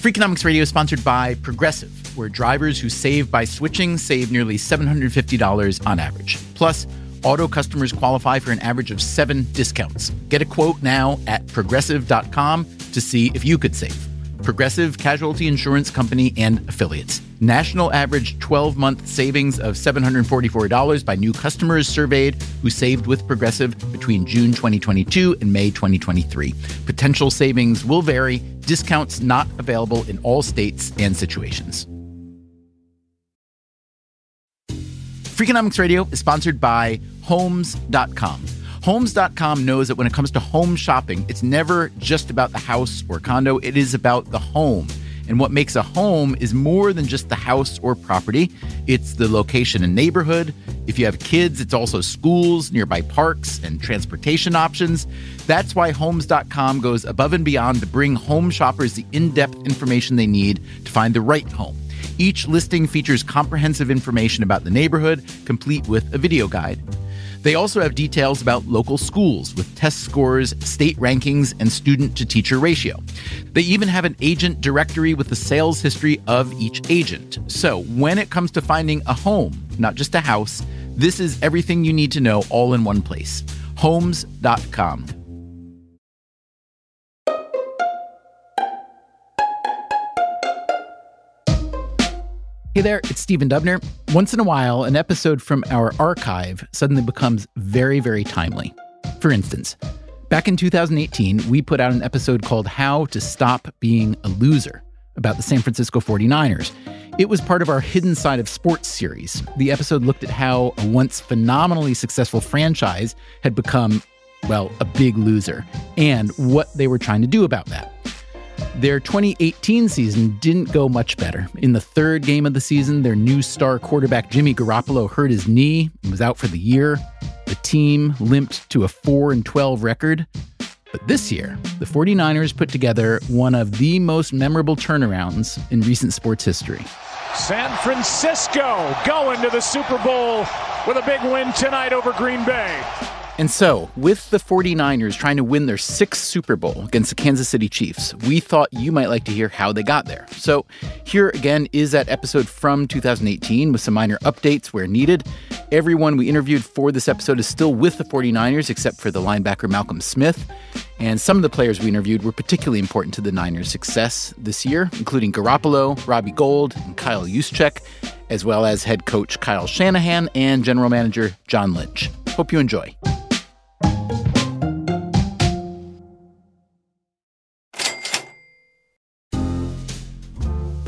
Freakonomics Radio is sponsored by Progressive, where drivers who save by switching save nearly $750 on average. Plus, auto customers qualify for an average of seven discounts. Get a quote now at progressive.com to see if you could save. Progressive Casualty Insurance Company and affiliates. National average 12 month savings of $744 by new customers surveyed who saved with Progressive between June 2022 and May 2023. Potential savings will vary, discounts not available in all states and situations. Freakonomics Radio is sponsored by Homes.com. Homes.com knows that when it comes to home shopping, it's never just about the house or condo, it is about the home. And what makes a home is more than just the house or property. It's the location and neighborhood. If you have kids, it's also schools, nearby parks, and transportation options. That's why Homes.com goes above and beyond to bring home shoppers the in depth information they need to find the right home. Each listing features comprehensive information about the neighborhood, complete with a video guide. They also have details about local schools with test scores, state rankings, and student to teacher ratio. They even have an agent directory with the sales history of each agent. So when it comes to finding a home, not just a house, this is everything you need to know all in one place. Homes.com. Hey there, it's Stephen Dubner. Once in a while, an episode from our archive suddenly becomes very, very timely. For instance, back in 2018, we put out an episode called How to Stop Being a Loser about the San Francisco 49ers. It was part of our Hidden Side of Sports series. The episode looked at how a once phenomenally successful franchise had become, well, a big loser, and what they were trying to do about that. Their 2018 season didn't go much better. In the third game of the season, their new star quarterback Jimmy Garoppolo hurt his knee and was out for the year. The team limped to a 4 and 12 record. But this year, the 49ers put together one of the most memorable turnarounds in recent sports history. San Francisco going to the Super Bowl with a big win tonight over Green Bay. And so, with the 49ers trying to win their sixth Super Bowl against the Kansas City Chiefs, we thought you might like to hear how they got there. So, here again is that episode from 2018 with some minor updates where needed. Everyone we interviewed for this episode is still with the 49ers, except for the linebacker Malcolm Smith. And some of the players we interviewed were particularly important to the Niners' success this year, including Garoppolo, Robbie Gould, and Kyle Juszczyk, as well as head coach Kyle Shanahan and general manager John Lynch. Hope you enjoy.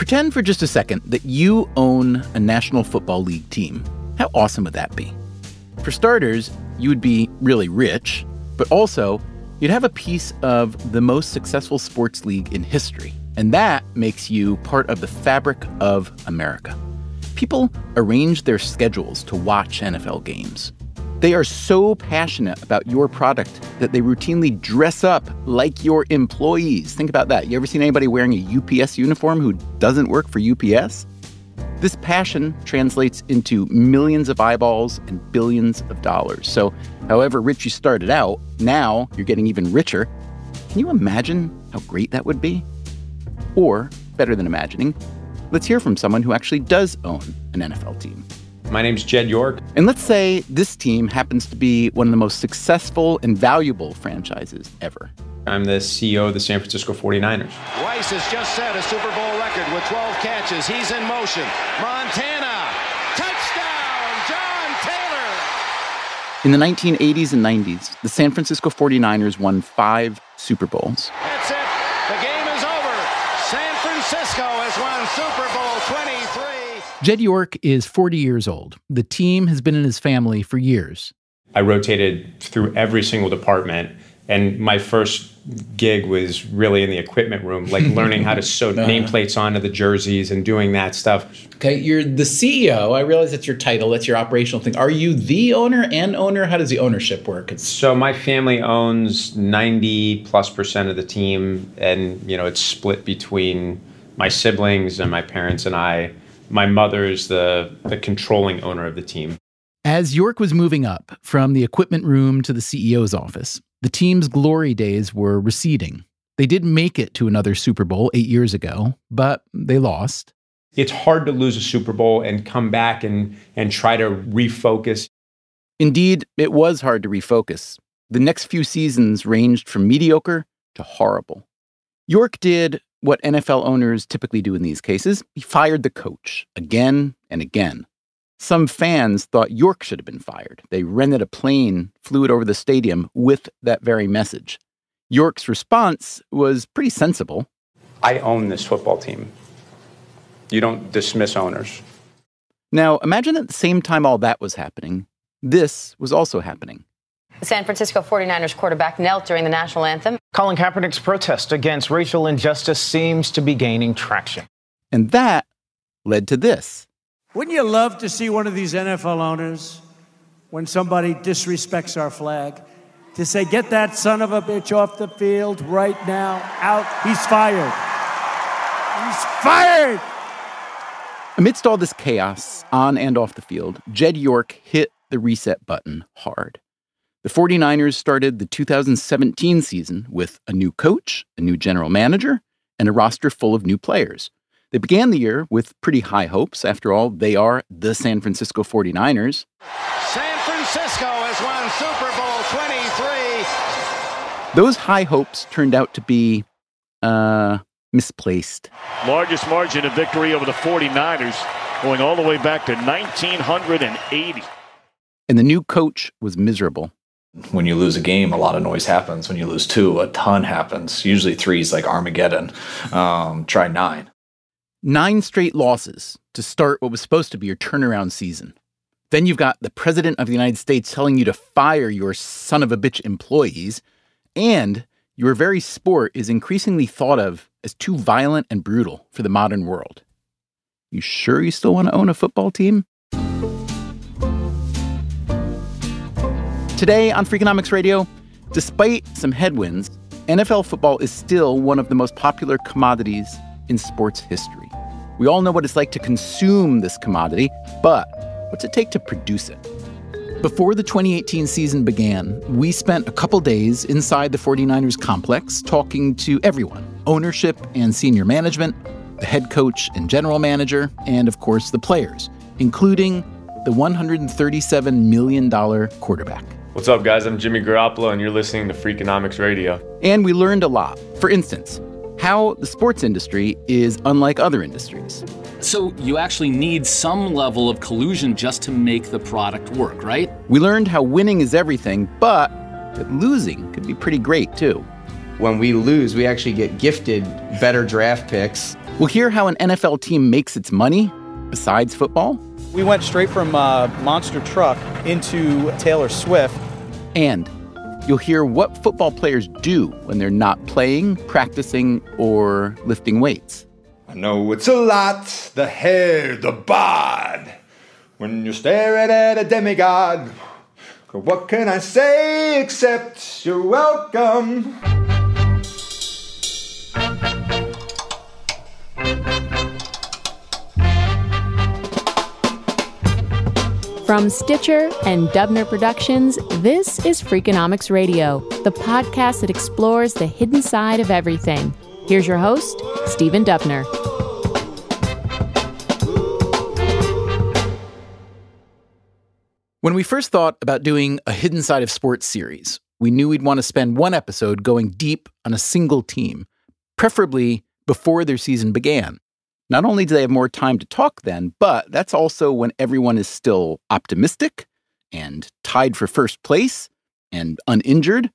Pretend for just a second that you own a National Football League team. How awesome would that be? For starters, you would be really rich, but also you'd have a piece of the most successful sports league in history. And that makes you part of the fabric of America. People arrange their schedules to watch NFL games. They are so passionate about your product that they routinely dress up like your employees. Think about that. You ever seen anybody wearing a UPS uniform who doesn't work for UPS? This passion translates into millions of eyeballs and billions of dollars. So, however rich you started out, now you're getting even richer. Can you imagine how great that would be? Or, better than imagining, let's hear from someone who actually does own an NFL team. My name's Jed York. And let's say this team happens to be one of the most successful and valuable franchises ever. I'm the CEO of the San Francisco 49ers. Rice has just set a Super Bowl record with 12 catches. He's in motion. Montana, touchdown, John Taylor. In the 1980s and 90s, the San Francisco 49ers won five Super Bowls. That's it. The game is over. San Francisco has won Super Bowl 23. Jed York is 40 years old. The team has been in his family for years. I rotated through every single department, and my first gig was really in the equipment room, like learning how to sew uh-huh. nameplates onto the jerseys and doing that stuff. Okay, you're the CEO. I realize that's your title, that's your operational thing. Are you the owner and owner? How does the ownership work? It's So my family owns 90 plus percent of the team, and you know it's split between my siblings and my parents and I. My mother is the the controlling owner of the team. As York was moving up from the equipment room to the CEO's office, the team's glory days were receding. They did make it to another Super Bowl eight years ago, but they lost. It's hard to lose a Super Bowl and come back and, and try to refocus. Indeed, it was hard to refocus. The next few seasons ranged from mediocre to horrible. York did what NFL owners typically do in these cases he fired the coach again and again. Some fans thought York should have been fired. They rented a plane, flew it over the stadium with that very message. York's response was pretty sensible. I own this football team. You don't dismiss owners. Now, imagine at the same time all that was happening, this was also happening. The San Francisco 49ers quarterback knelt during the national anthem. Colin Kaepernick's protest against racial injustice seems to be gaining traction. And that led to this. Wouldn't you love to see one of these NFL owners, when somebody disrespects our flag, to say, get that son of a bitch off the field right now, out, he's fired. He's fired! Amidst all this chaos, on and off the field, Jed York hit the reset button hard. The 49ers started the 2017 season with a new coach, a new general manager, and a roster full of new players. They began the year with pretty high hopes. After all, they are the San Francisco 49ers. San Francisco has won Super Bowl 23. Those high hopes turned out to be, uh, misplaced. Largest margin of victory over the 49ers, going all the way back to 1980. And the new coach was miserable. When you lose a game, a lot of noise happens. When you lose two, a ton happens. Usually three is like Armageddon. Um, try nine. Nine straight losses to start what was supposed to be your turnaround season. Then you've got the President of the United States telling you to fire your son of a bitch employees, and your very sport is increasingly thought of as too violent and brutal for the modern world. You sure you still want to own a football team? Today on Freakonomics Radio, despite some headwinds, NFL football is still one of the most popular commodities in sports history. We all know what it's like to consume this commodity, but what's it take to produce it? Before the 2018 season began, we spent a couple days inside the 49ers complex talking to everyone ownership and senior management, the head coach and general manager, and of course the players, including the $137 million quarterback. What's up, guys? I'm Jimmy Garoppolo, and you're listening to Freakonomics Radio. And we learned a lot. For instance, how the sports industry is unlike other industries. So you actually need some level of collusion just to make the product work, right? We learned how winning is everything, but that losing could be pretty great too. When we lose, we actually get gifted better draft picks. We'll hear how an NFL team makes its money besides football. We went straight from uh, Monster Truck into Taylor Swift. And you'll hear what football players do when they're not playing, practicing, or lifting weights. I know it's a lot the hair, the bod. When you're staring at a demigod, what can I say except you're welcome? From Stitcher and Dubner Productions, this is Freakonomics Radio, the podcast that explores the hidden side of everything. Here's your host, Stephen Dubner. When we first thought about doing a Hidden Side of Sports series, we knew we'd want to spend one episode going deep on a single team, preferably before their season began. Not only do they have more time to talk then, but that's also when everyone is still optimistic and tied for first place and uninjured.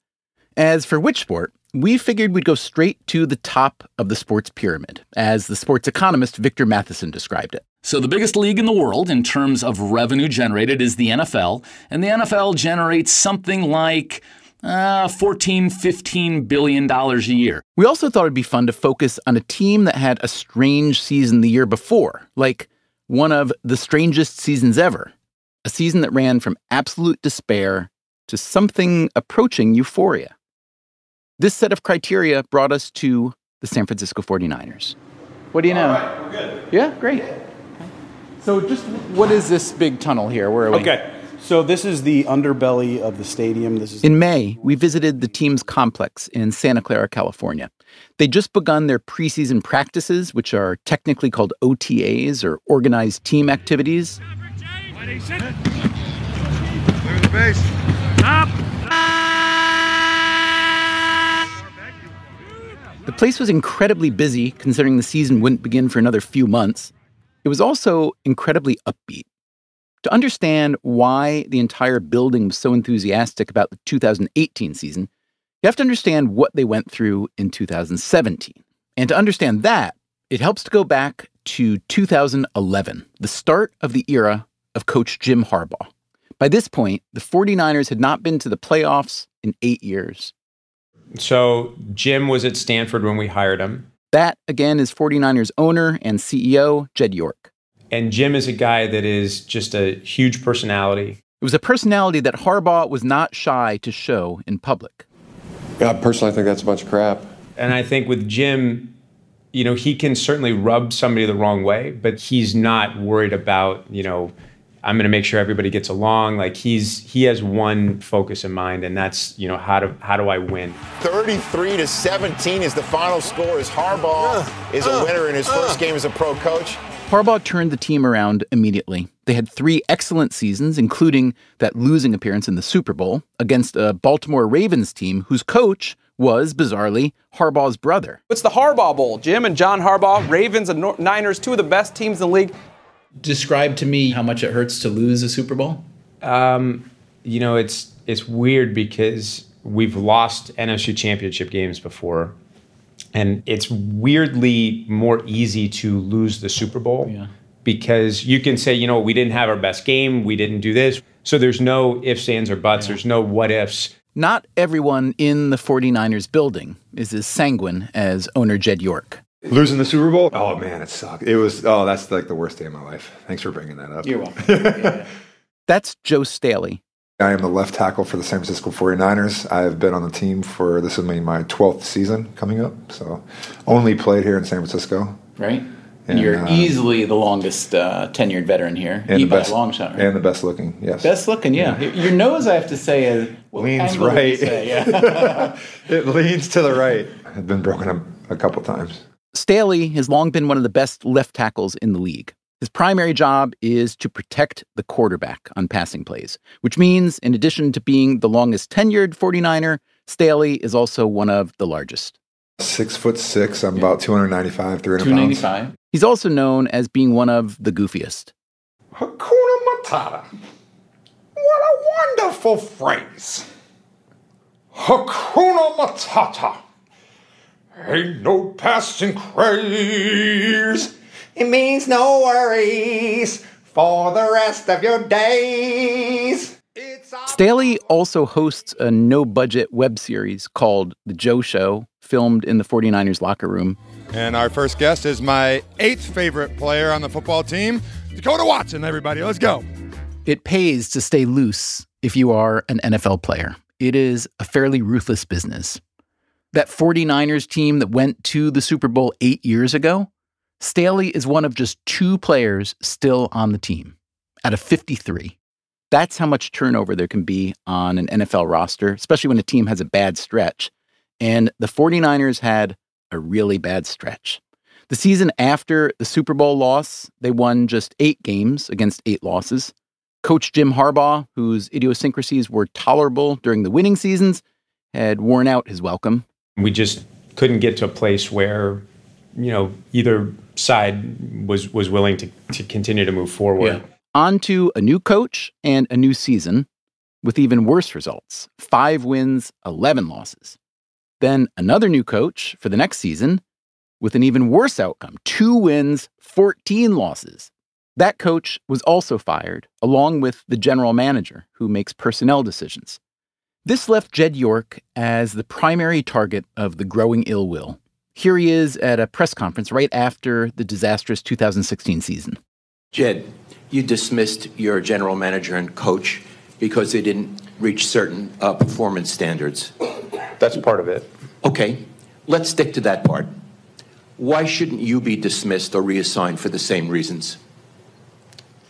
As for which sport, we figured we'd go straight to the top of the sports pyramid, as the sports economist Victor Matheson described it. So, the biggest league in the world in terms of revenue generated is the NFL, and the NFL generates something like uh, 14, 15 billion dollars a year. We also thought it'd be fun to focus on a team that had a strange season the year before, like one of the strangest seasons ever. A season that ran from absolute despair to something approaching euphoria. This set of criteria brought us to the San Francisco 49ers. What do you know? All right, we're good. Yeah, great. So, just what is this big tunnel here? Where are we? Okay, So this is the underbelly of the stadium. This is In May, we visited the team's complex in Santa Clara, California. They just begun their preseason practices, which are technically called OTAs or organized team activities. The place was incredibly busy considering the season wouldn't begin for another few months. It was also incredibly upbeat. To understand why the entire building was so enthusiastic about the 2018 season, you have to understand what they went through in 2017. And to understand that, it helps to go back to 2011, the start of the era of coach Jim Harbaugh. By this point, the 49ers had not been to the playoffs in eight years. So Jim was at Stanford when we hired him. That, again, is 49ers owner and CEO Jed York. And Jim is a guy that is just a huge personality. It was a personality that Harbaugh was not shy to show in public. Yeah, personally, I think that's a bunch of crap. And I think with Jim, you know, he can certainly rub somebody the wrong way, but he's not worried about, you know, I'm going to make sure everybody gets along. Like he's he has one focus in mind, and that's you know how do how do I win? 33 to 17 is the final score. As Harbaugh uh, is a uh, winner in his uh. first game as a pro coach. Harbaugh turned the team around immediately. They had three excellent seasons, including that losing appearance in the Super Bowl against a Baltimore Ravens team whose coach was, bizarrely, Harbaugh's brother. It's the Harbaugh Bowl. Jim and John Harbaugh, Ravens and Niners, two of the best teams in the league describe to me how much it hurts to lose a Super Bowl? Um, you know, it's it's weird because we've lost NFC championship games before. And it's weirdly more easy to lose the Super Bowl yeah. because you can say, you know, we didn't have our best game, we didn't do this. So there's no ifs, ands, or buts, yeah. there's no what ifs. Not everyone in the 49ers building is as sanguine as owner Jed York. Losing the Super Bowl? Oh man, it sucked. It was oh, that's like the worst day of my life. Thanks for bringing that up. You're welcome. yeah. That's Joe Staley. I am the left tackle for the San Francisco 49ers. I've been on the team for this is my 12th season coming up. So, only played here in San Francisco. Right. And, you're uh, easily the longest uh, tenured veteran here, and the best, long shot, right? and the best looking. Yes, best looking. Yeah, yeah. your nose, I have to say, is leans right. Yeah. it leans to the right. I've been broken up a couple times. Staley has long been one of the best left tackles in the league. His primary job is to protect the quarterback on passing plays, which means, in addition to being the longest tenured 49er, Staley is also one of the largest. Six foot six. I'm yeah. about 295, 300 295. Pounds. He's also known as being one of the goofiest. Hakuna Matata. What a wonderful phrase. Hakuna Matata. Ain't no passing craze. It means no worries for the rest of your days. Staley also hosts a no budget web series called The Joe Show, filmed in the 49ers locker room. And our first guest is my eighth favorite player on the football team, Dekoda Watson, everybody. Let's go. It pays to stay loose if you are an NFL player. It is a fairly ruthless business that 49ers team that went to the Super Bowl eight years ago, Staley is one of just two players still on the team out of 53. That's how much turnover there can be on an NFL roster, especially when a team has a bad stretch. And the 49ers had a really bad stretch. The season after the Super Bowl loss, they won just eight games against eight losses. Coach Jim Harbaugh, whose idiosyncrasies were tolerable during the winning seasons, had worn out his welcome we just couldn't get to a place where, you know, either side was was willing to, to continue to move forward. Yeah. On to a new coach and a new season with even worse results five wins, 11 losses. Then another new coach for the next season with an even worse outcome two wins, 14 losses. That coach was also fired, along with the general manager who makes personnel decisions. This left Jed York as the primary target of the growing ill will. Here he is at a press conference right after the disastrous 2016 season. Jed, you dismissed your general manager and coach because they didn't reach certain uh, performance standards. That's part of it. Okay, let's stick to that part. Why shouldn't you be dismissed or reassigned for the same reasons?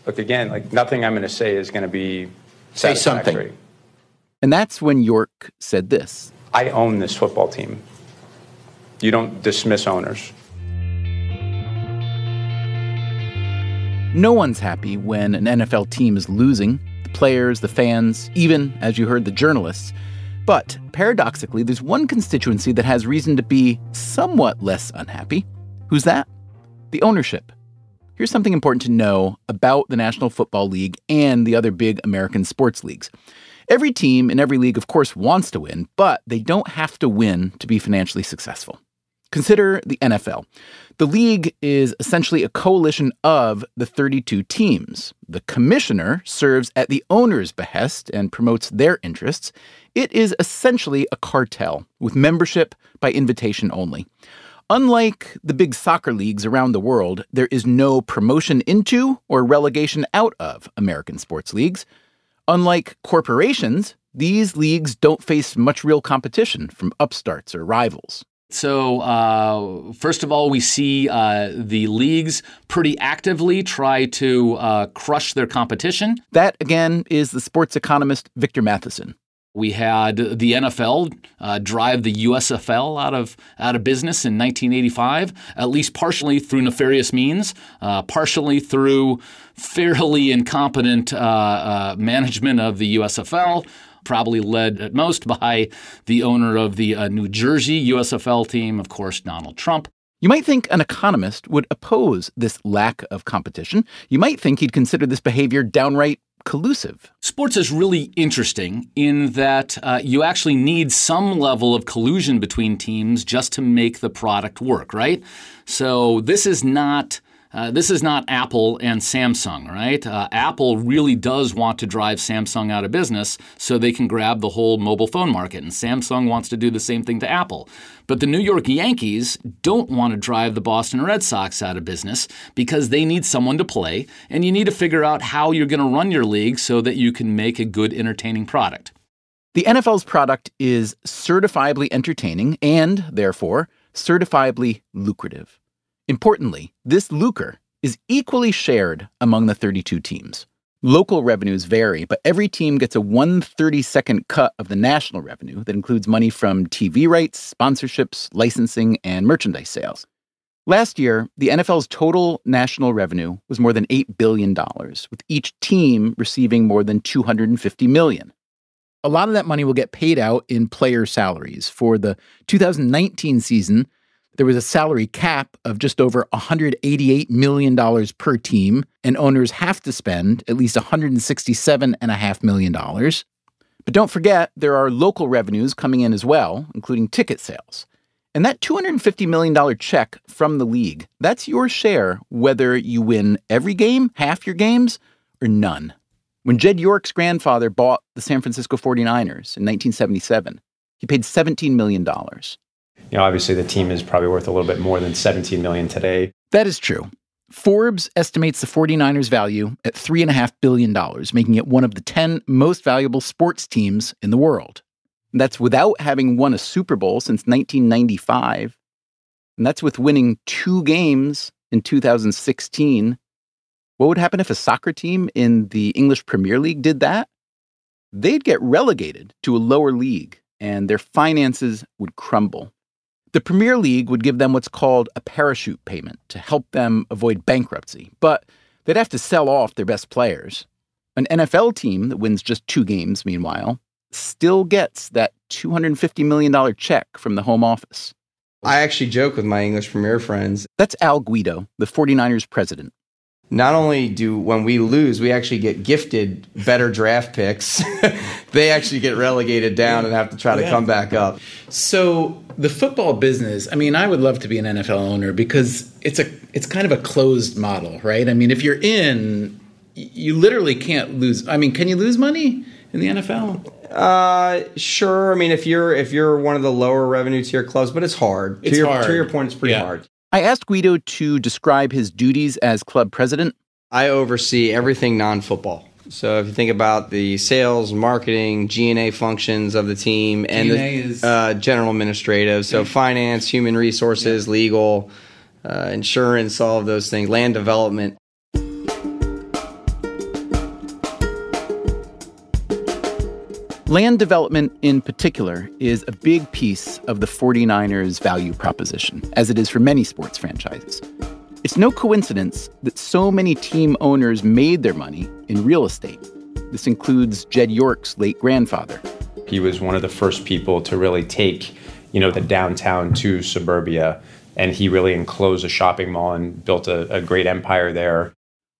Look, again, like nothing I'm going to say is going to be Say something. And that's when York said this. I own this football team. You don't dismiss owners. No one's happy when an NFL team is losing the players, the fans, even, as you heard, the journalists. But paradoxically, there's one constituency that has reason to be somewhat less unhappy. Who's that? The ownership. Here's something important to know about the National Football League and the other big American sports leagues. Every team in every league, of course, wants to win, but they don't have to win to be financially successful. Consider the NFL. The league is essentially a coalition of the 32 teams. The commissioner serves at the owner's behest and promotes their interests. It is essentially a cartel with membership by invitation only. Unlike the big soccer leagues around the world, there is no promotion into or relegation out of American sports leagues. Unlike corporations, these leagues don't face much real competition from upstarts or rivals. So, uh, first of all, we see uh, the leagues pretty actively try to uh, crush their competition. That, again, is the sports economist Victor Matheson. We had the NFL uh, drive the USFL out of out of business in 1985, at least partially through nefarious means, uh, partially through fairly incompetent uh, uh management of the USFL. Probably led at most by the owner of the uh, New Jersey USFL team, of course, Donald Trump. You might think an economist would oppose this lack of competition. You might think he'd consider this behavior downright collusive. Sports is really interesting in that uh, you actually need some level of collusion between teams just to make the product work, right? So this is not. Uh, this is not Apple and Samsung, right? Uh, Apple really does want to drive Samsung out of business so they can grab the whole mobile phone market, and Samsung wants to do the same thing to Apple. But the New York Yankees don't want to drive the Boston Red Sox out of business because they need someone to play, and you need to figure out how you're going to run your league so that you can make a good, entertaining product. The NFL's product is certifiably entertaining and, therefore, certifiably lucrative. Importantly, this lucre is equally shared among the 32 teams. Local revenues vary, but every team gets a 132nd cut of the national revenue that includes money from TV rights, sponsorships, licensing, and merchandise sales. Last year, the NFL's total national revenue was more than $8 billion, with each team receiving more than 250 million. A lot of that money will get paid out in player salaries. For the 2019 season, there was a salary cap of just over $188 million per team, and owners have to spend at least $167.5 million. But don't forget, there are local revenues coming in as well, including ticket sales. And that $250 million check from the league, that's your share whether you win every game, half your games, or none. When Jed York's grandfather bought the San Francisco 49ers in 1977, he paid $17 million you know, obviously the team is probably worth a little bit more than 17 million today. That is true. Forbes estimates the 49ers value at $3.5 billion, making it one of the 10 most valuable sports teams in the world. That's without having won a Super Bowl since 1995. And that's with winning two games in 2016. What would happen if a soccer team in the English Premier League did that? They'd get relegated to a lower league and their finances would crumble. The Premier League would give them what's called a parachute payment to help them avoid bankruptcy, but they'd have to sell off their best players. An NFL team that wins just two games, meanwhile, still gets that $250 million check from the home office. I actually joke with my English Premier friends. That's Al Guido, the 49ers president not only do when we lose, we actually get gifted better draft picks. they actually get relegated down and have to try to yeah. come back up. So the football business, I mean, I would love to be an NFL owner because it's a it's kind of a closed model, right? I mean, if you're in, you literally can't lose. I mean, can you lose money in the NFL? Uh, sure. I mean, if you're if you're one of the lower revenue tier clubs, but it's hard. It's to your, hard. To your point, it's pretty yeah. hard. I asked Guido to describe his duties as club president. I oversee everything non-football. So if you think about the sales, marketing, G&A functions of the team, and the is... uh, general administrative, so finance, human resources, yeah. legal, uh, insurance, all of those things, land development. Land development in particular is a big piece of the 49ers value proposition, as it is for many sports franchises. It's no coincidence that so many team owners made their money in real estate. This includes Jed York's late grandfather. He was one of the first people to really take, you know, the downtown to suburbia, and he really enclosed a shopping mall and built a, a great empire there.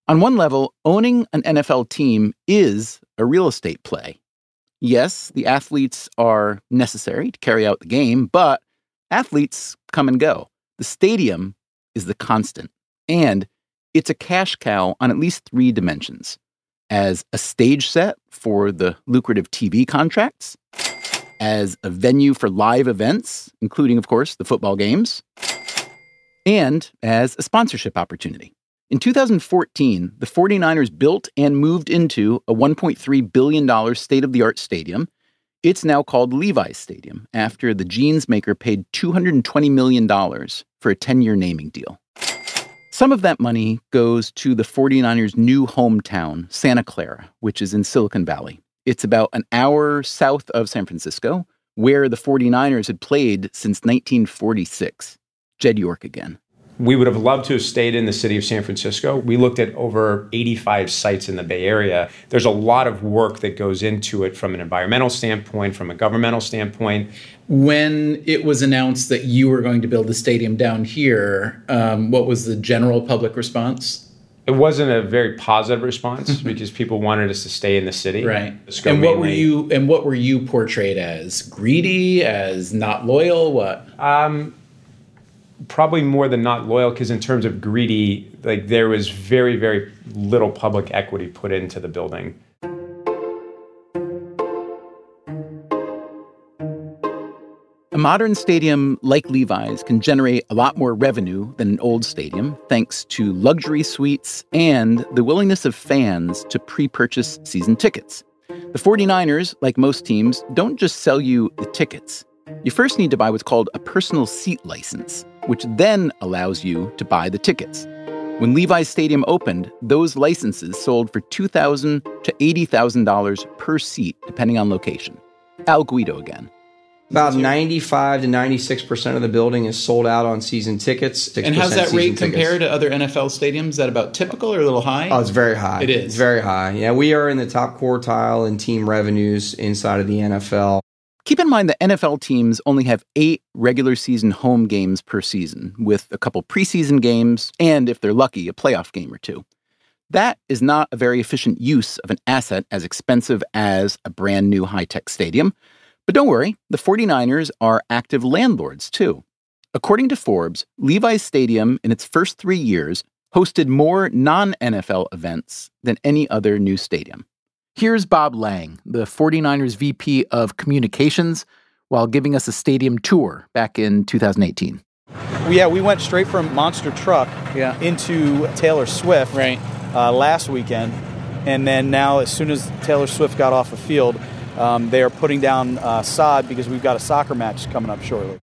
On one level, owning an NFL team is a real estate play. Yes, the athletes are necessary to carry out the game, but athletes come and go. The stadium is the constant, and it's a cash cow on at least three dimensions as a stage set for the lucrative TV contracts, as a venue for live events, including, of course, the football games, and as a sponsorship opportunity. In 2014, the 49ers built and moved into a $1.3 billion state of the art stadium. It's now called Levi's Stadium after the jeans maker paid $220 million for a 10 year naming deal. Some of that money goes to the 49ers' new hometown, Santa Clara, which is in Silicon Valley. It's about an hour south of San Francisco, where the 49ers had played since 1946. Jed York again. We would have loved to have stayed in the city of San Francisco. We looked at over 85 sites in the Bay Area. There's a lot of work that goes into it from an environmental standpoint, from a governmental standpoint. When it was announced that you were going to build the stadium down here, um, what was the general public response? It wasn't a very positive response because people wanted us to stay in the city. Right. And what were you and what were you portrayed as? Greedy, as not loyal, what? Um, probably more than not loyal because in terms of greedy like there was very very little public equity put into the building A modern stadium like Levi's can generate a lot more revenue than an old stadium thanks to luxury suites and the willingness of fans to pre purchase season tickets. The 49ers, like most teams, don't just sell you the tickets. You first need to buy what's called a personal seat license, which then allows you to buy the tickets. When Levi's Stadium opened, those licenses sold for 2,000 to $80,000 per seat, depending on location. Al Guido again. About 95 to 96% of the building is sold out on season tickets. And how's that rate compare to other NFL stadiums? Is that about typical or a little high? Oh, it's very high. It is. It's very high. Yeah, we are in the top quartile in team revenues inside of the NFL. Keep in mind that NFL teams only have eight regular season home games per season, with a couple preseason games and, if they're lucky, a playoff game or two. That is not a very efficient use of an asset as expensive as a brand new high tech stadium. But don't worry, the 49ers are active landlords too. According to Forbes, Levi's Stadium in its first three years hosted more non NFL events than any other new stadium. Here's Bob Lange, the 49ers VP of Communications, while giving us a stadium tour back in 2018. Yeah, we went straight from Monster Truck yeah. into Taylor Swift right. uh, last weekend. And then now, as soon as Taylor Swift got off the field, um, they are putting down uh, sod because we've got a soccer match coming up shortly.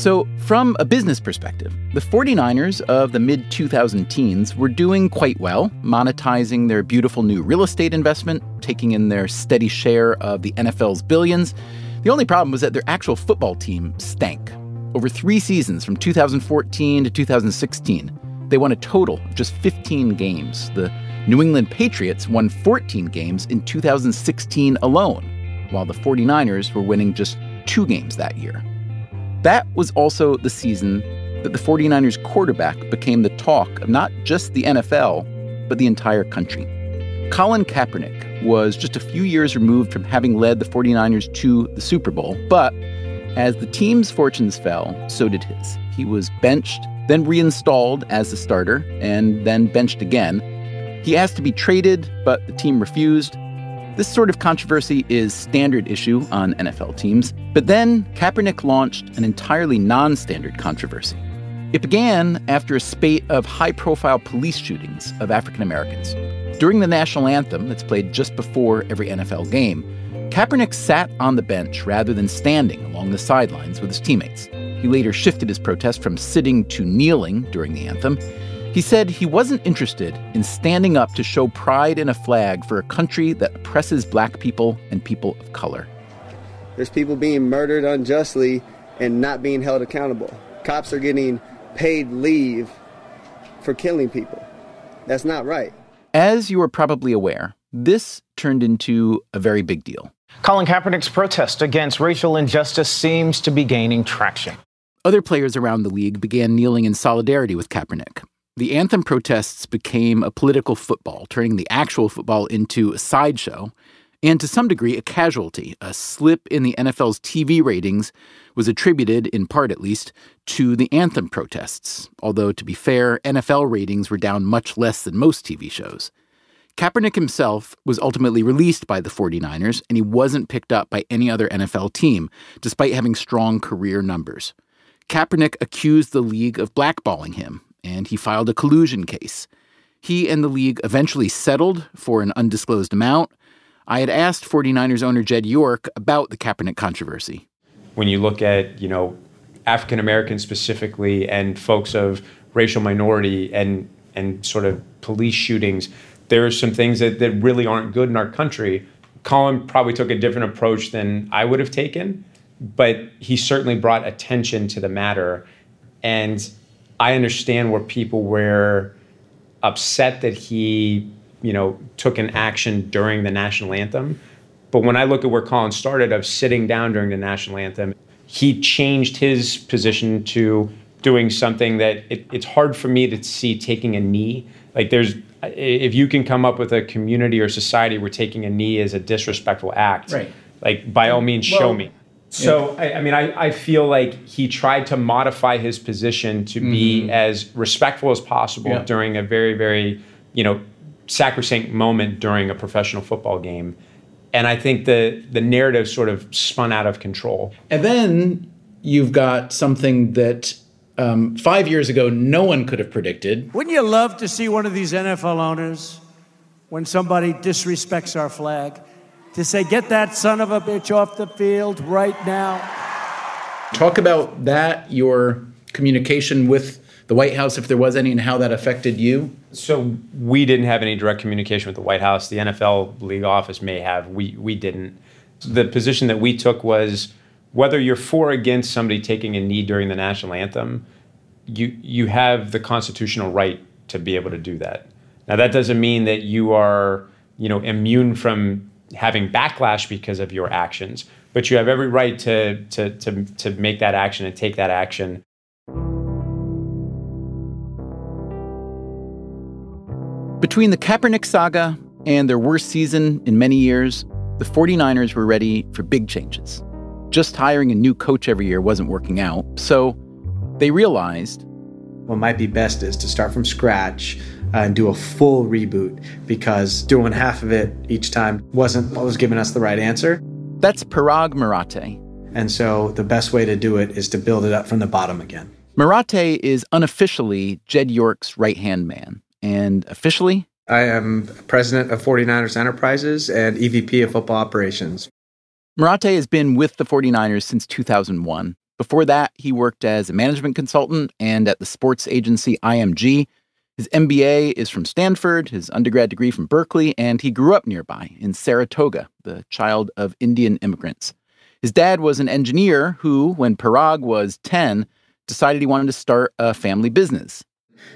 So, from a business perspective, the 49ers of the mid 2000 teens were doing quite well, monetizing their beautiful new real estate investment, taking in their steady share of the NFL's billions. The only problem was that their actual football team stank. Over three seasons from 2014 to 2016, they won a total of just 15 games. The New England Patriots won 14 games in 2016 alone, while the 49ers were winning just two games that year. That was also the season that the 49ers quarterback became the talk of not just the NFL, but the entire country. Colin Kaepernick was just a few years removed from having led the 49ers to the Super Bowl, but as the team's fortunes fell, so did his. He was benched, then reinstalled as the starter, and then benched again. He asked to be traded, but the team refused. This sort of controversy is standard issue on NFL teams, but then Kaepernick launched an entirely non standard controversy. It began after a spate of high profile police shootings of African Americans. During the national anthem that's played just before every NFL game, Kaepernick sat on the bench rather than standing along the sidelines with his teammates. He later shifted his protest from sitting to kneeling during the anthem. He said he wasn't interested in standing up to show pride in a flag for a country that oppresses black people and people of color. There's people being murdered unjustly and not being held accountable. Cops are getting paid leave for killing people. That's not right. As you are probably aware, this turned into a very big deal. Colin Kaepernick's protest against racial injustice seems to be gaining traction. Other players around the league began kneeling in solidarity with Kaepernick. The anthem protests became a political football, turning the actual football into a sideshow, and to some degree, a casualty. A slip in the NFL's TV ratings was attributed, in part at least, to the anthem protests. Although, to be fair, NFL ratings were down much less than most TV shows. Kaepernick himself was ultimately released by the 49ers, and he wasn't picked up by any other NFL team, despite having strong career numbers. Kaepernick accused the league of blackballing him, and he filed a collusion case. He and the league eventually settled for an undisclosed amount. I had asked 49ers owner Jed York about the Kaepernick controversy. When you look at, you know, African Americans specifically and folks of racial minority and and sort of police shootings, there are some things that, that really aren't good in our country. Colin probably took a different approach than I would have taken, but he certainly brought attention to the matter. And I understand where people were upset that he, you know, took an action during the national anthem. But when I look at where Colin started of sitting down during the national anthem, he changed his position to doing something that it, it's hard for me to see taking a knee. Like there's, if you can come up with a community or society where taking a knee is a disrespectful act, right. like by all means, Well, show me. So I, I mean, I, I feel like he tried to modify his position to be Mhm. as respectful as possible Yeah. during a very, very, you know, sacrosanct moment during a professional football game. And I think the the narrative sort of spun out of control. And then you've got something that um, five years ago no one could have predicted. Wouldn't you love to see one of these NFL owners, when somebody disrespects our flag, to say, get that son of a bitch off the field right now? Talk about that, your communication with the White House, if there was any, and how that affected you. So we didn't have any direct communication with the White House. The NFL league office may have. We we didn't. The position that we took was whether you're for or against somebody taking a knee during the national anthem, you you have the constitutional right to be able to do that. Now that doesn't mean that you are, you know, immune from having backlash because of your actions, but you have every right to to to to make that action and take that action. Between the Kaepernick saga and their worst season in many years, the 49ers were ready for big changes. Just hiring a new coach every year wasn't working out, so they realized what might be best is to start from scratch Uh, and do a full reboot because doing half of it each time wasn't what was giving us the right answer. That's Parag Marathe. And so the best way to do it is to build it up from the bottom again. Marathe is unofficially Jed York's right hand man, and officially, I am president of 49ers Enterprises and EVP of football operations. Marathe has been with the 49ers since 2001. Before that, he worked as a management consultant and at the sports agency IMG. His MBA is from Stanford, his undergrad degree from Berkeley, and he grew up nearby in Saratoga, the child of Indian immigrants. His dad was an engineer who, when Parag was 10, decided he wanted to start a family business.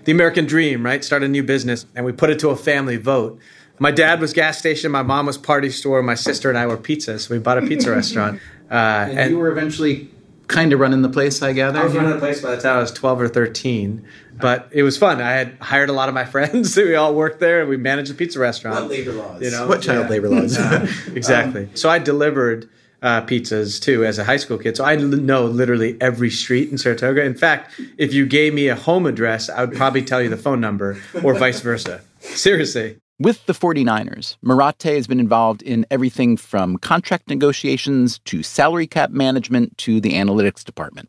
The American dream, right? Start a new business, and we put it to a family vote. My dad was gas station, my mom was party store, my sister and I were pizza, so we bought a pizza restaurant. Uh, And, you were eventually kind of running the place, I gather. I was running the place by the time I was 12 or 13, but it was fun. I had hired a lot of my friends. we all worked there and we managed a pizza restaurant. What labor laws? You know, What child Yeah. labor laws? exactly. so I delivered uh, pizzas too as a high school kid. So I l- know literally every street in Saratoga. In fact, if you gave me a home address, I would probably tell you the phone number or vice versa. Seriously. With the 49ers, Marathe has been involved in everything from contract negotiations to salary cap management to the analytics department.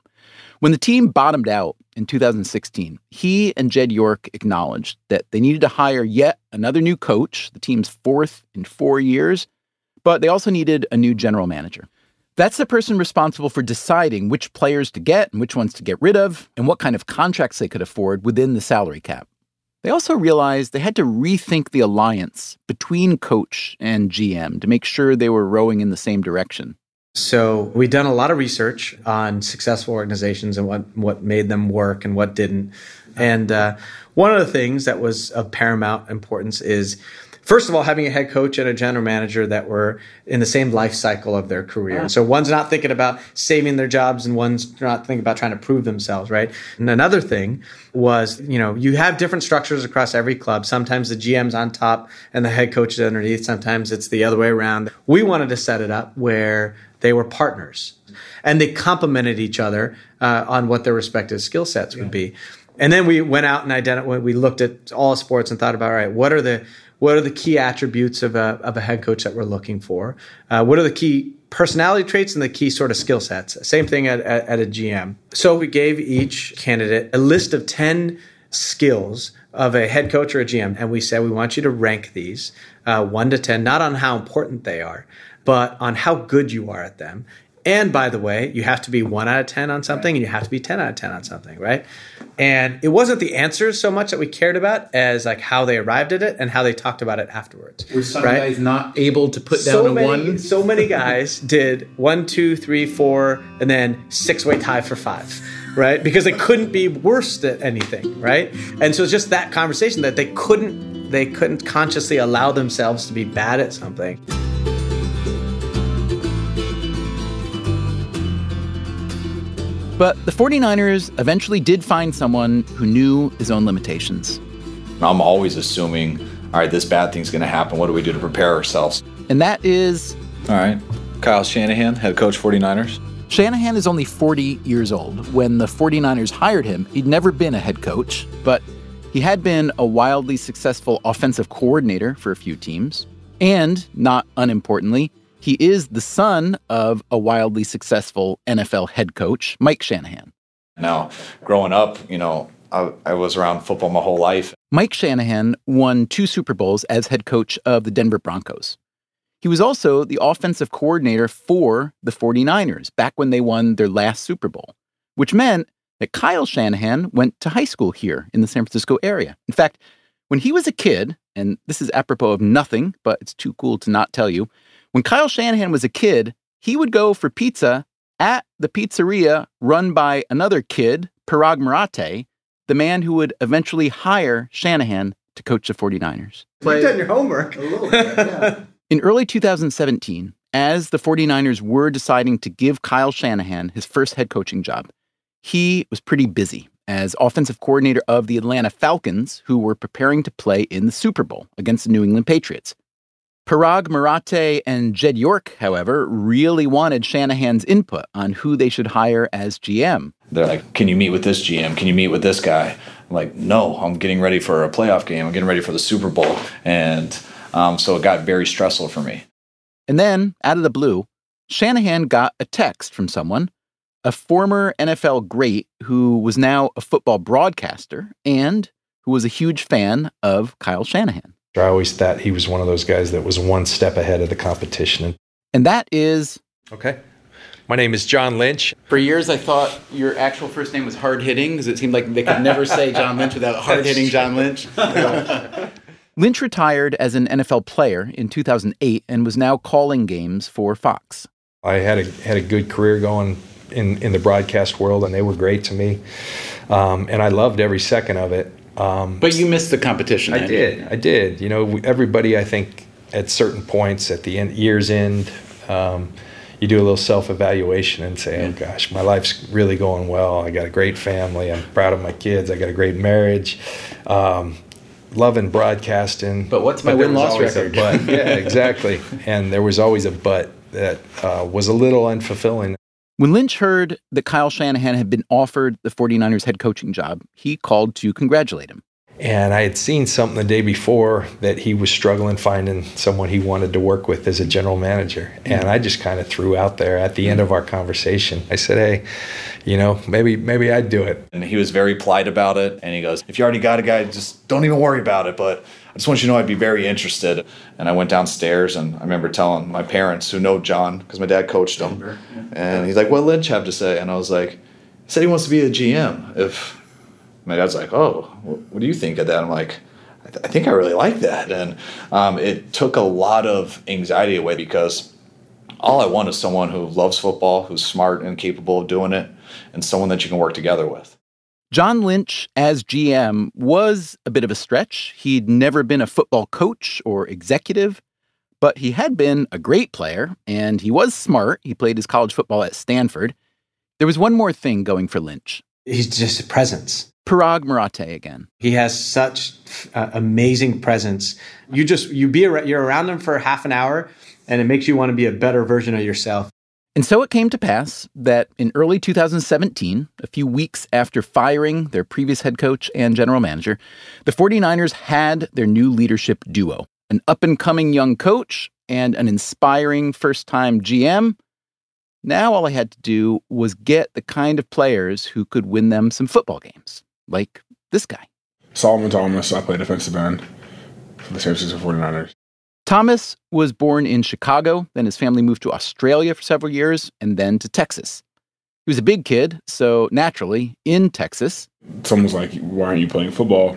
When the team bottomed out in 2016, he and Jed York acknowledged that they needed to hire yet another new coach, the team's fourth in four years, but they also needed a new general manager. That's the person responsible for deciding which players to get and which ones to get rid of, and what kind of contracts they could afford within the salary cap. They also realized they had to rethink the alliance between coach and GM to make sure they were rowing in the same direction. So we've done a lot of research on successful organizations and what what made them work and what didn't. And uh, one of the things that was of paramount importance is first of all, having a head coach and a general manager that were in the same life cycle of their career. Yeah. So one's not thinking about saving their jobs and one's not thinking about trying to prove themselves, right? And another thing was, you know, you have different structures across every club. Sometimes the GM's on top and the head coach is underneath. Sometimes it's the other way around. We wanted to set it up where they were partners and they complemented each other uh, on what their respective skill sets yeah. would be. And then we went out and identified, we looked at all sports and thought about, all right, what are the what are the key attributes of a, of a head coach that we're looking for? Uh, what are the key personality traits and the key sort of skill sets? Same thing at, at, at a GM. So we gave each candidate a list of 10 skills of a head coach or a GM, and we said we want you to rank these uh, one to 10, not on how important they are, but on how good you are at them. And by the way, you have to be one out of 10 on something and you have to be 10 out of 10 on something, right? And it wasn't the answers so much that we cared about as like how they arrived at it and how they talked about it afterwards. Were some right? guys not able to put so down a many, one? So many guys did one, two, three, four, and then six way tie for five right? Because they couldn't be worse at anything, right? And so it's just that conversation that they couldn't they couldn't consciously allow themselves to be bad at something. But the 49ers eventually did find someone who knew his own limitations. I'm always assuming, all right, this bad thing's going to happen. What do we do to prepare ourselves? And that is. All right, Kyle Shanahan, head coach 49ers. Shanahan is only 40 years old. When the 49ers hired him, he'd never been a head coach, but he had been a wildly successful offensive coordinator for a few teams. And, not unimportantly, he is the son of a wildly successful NFL head coach, Mike Shanahan. Now, growing up, you know, I, I, was around football my whole life. Mike Shanahan won two Super Bowls as head coach of the Denver Broncos. He was also the offensive coordinator for the 49ers back when they won their last Super Bowl, which meant that Kyle Shanahan went to high school here in the San Francisco area. In fact, when he was a kid, and this is apropos of nothing, but it's too cool to not tell you, when Kyle Shanahan was a kid, he would go for pizza at the pizzeria run by another kid, Paraag Marathe, the man who would eventually hire Shanahan to coach the 49ers. You've done your homework. Bit, yeah. In early 2017, as the 49ers were deciding to give Kyle Shanahan his first head coaching job, he was pretty busy as offensive coordinator of the Atlanta Falcons, who were preparing to play in the Super Bowl against the New England Patriots. Paraag Marathe and Jed York, however, really wanted Shanahan's input on who they should hire as GM. They're like, Can you meet with this GM? Can you meet with this guy? I'm like, No, I'm getting ready for a playoff game. I'm getting ready for the Super Bowl. And um, so it got very stressful for me. And then, out of the blue, Shanahan got a text from someone, a former NFL great who was now a football broadcaster and who was a huge fan of Kyle Shanahan. I always thought he was one of those guys that was one step ahead of the competition. And that is. Okay. My name is John Lynch. For years, I thought your actual first name was hard hitting because it seemed like they could never say John Lynch without hard hitting John Lynch. Lynch retired as an NFL player in 2008 and was now calling games for Fox. I had a had a good career going in in the broadcast world, and they were great to me, um, and I loved every second of it. Um, but you missed the competition. I did. I did. You know, everybody. I think at certain points at the end, year's end, um, you do a little self evaluation and say, "Oh gosh, my life's really going well. I got a great family. I'm proud of my kids. I got a great marriage." Um, loving broadcasting. But what's my win loss record? But yeah, exactly. and there was always a but that uh, was a little unfulfilling. When Lynch heard that Kyle Shanahan had been offered the 49ers head coaching job, he called to congratulate him. And I had seen something the day before that he was struggling finding someone he wanted to work with as a general manager. Hmm. And I just kind of threw out there at the end of our conversation. I said, "Hey, you know, maybe maybe I'd do it." And he was very polite about it. And he goes, "If you already got a guy, just don't even worry about it." But I just want you to know I'd be very interested. And I went downstairs and I remember telling my parents who know John because my dad coached him, and he's like, "What Lynch have to say?" And I was like, "He said he wants to be a GM if." My dad's like, "Oh, what do you think of that?" I'm like, "I, th- I think I really like that," and um, it took a lot of anxiety away because all I want is someone who loves football, who's smart and capable of doing it, and someone that you can work together with. John Lynch as GM was a bit of a stretch. He'd never been a football coach or executive, but he had been a great player and he was smart. He played his college football at Stanford. There was one more thing going for Lynch. He's just a presence. Paraag Marathe again. He has such uh, amazing presence. You just you be you're around him for half an hour, and it makes you want to be a better version of yourself. And so it came to pass that in early 2017, a few weeks after firing their previous head coach and general manager, the 49ers had their new leadership duo an up and coming young coach and an inspiring first time GM. Now all I had to do was get the kind of players who could win them some football games, like this guy. Solomon Thomas, I play defensive end for the San Francisco 49ers. Thomas was born in Chicago, then his family moved to Australia for several years, and then to Texas. He was a big kid, so naturally, in Texas. Someone was like, "Why aren't you playing football?"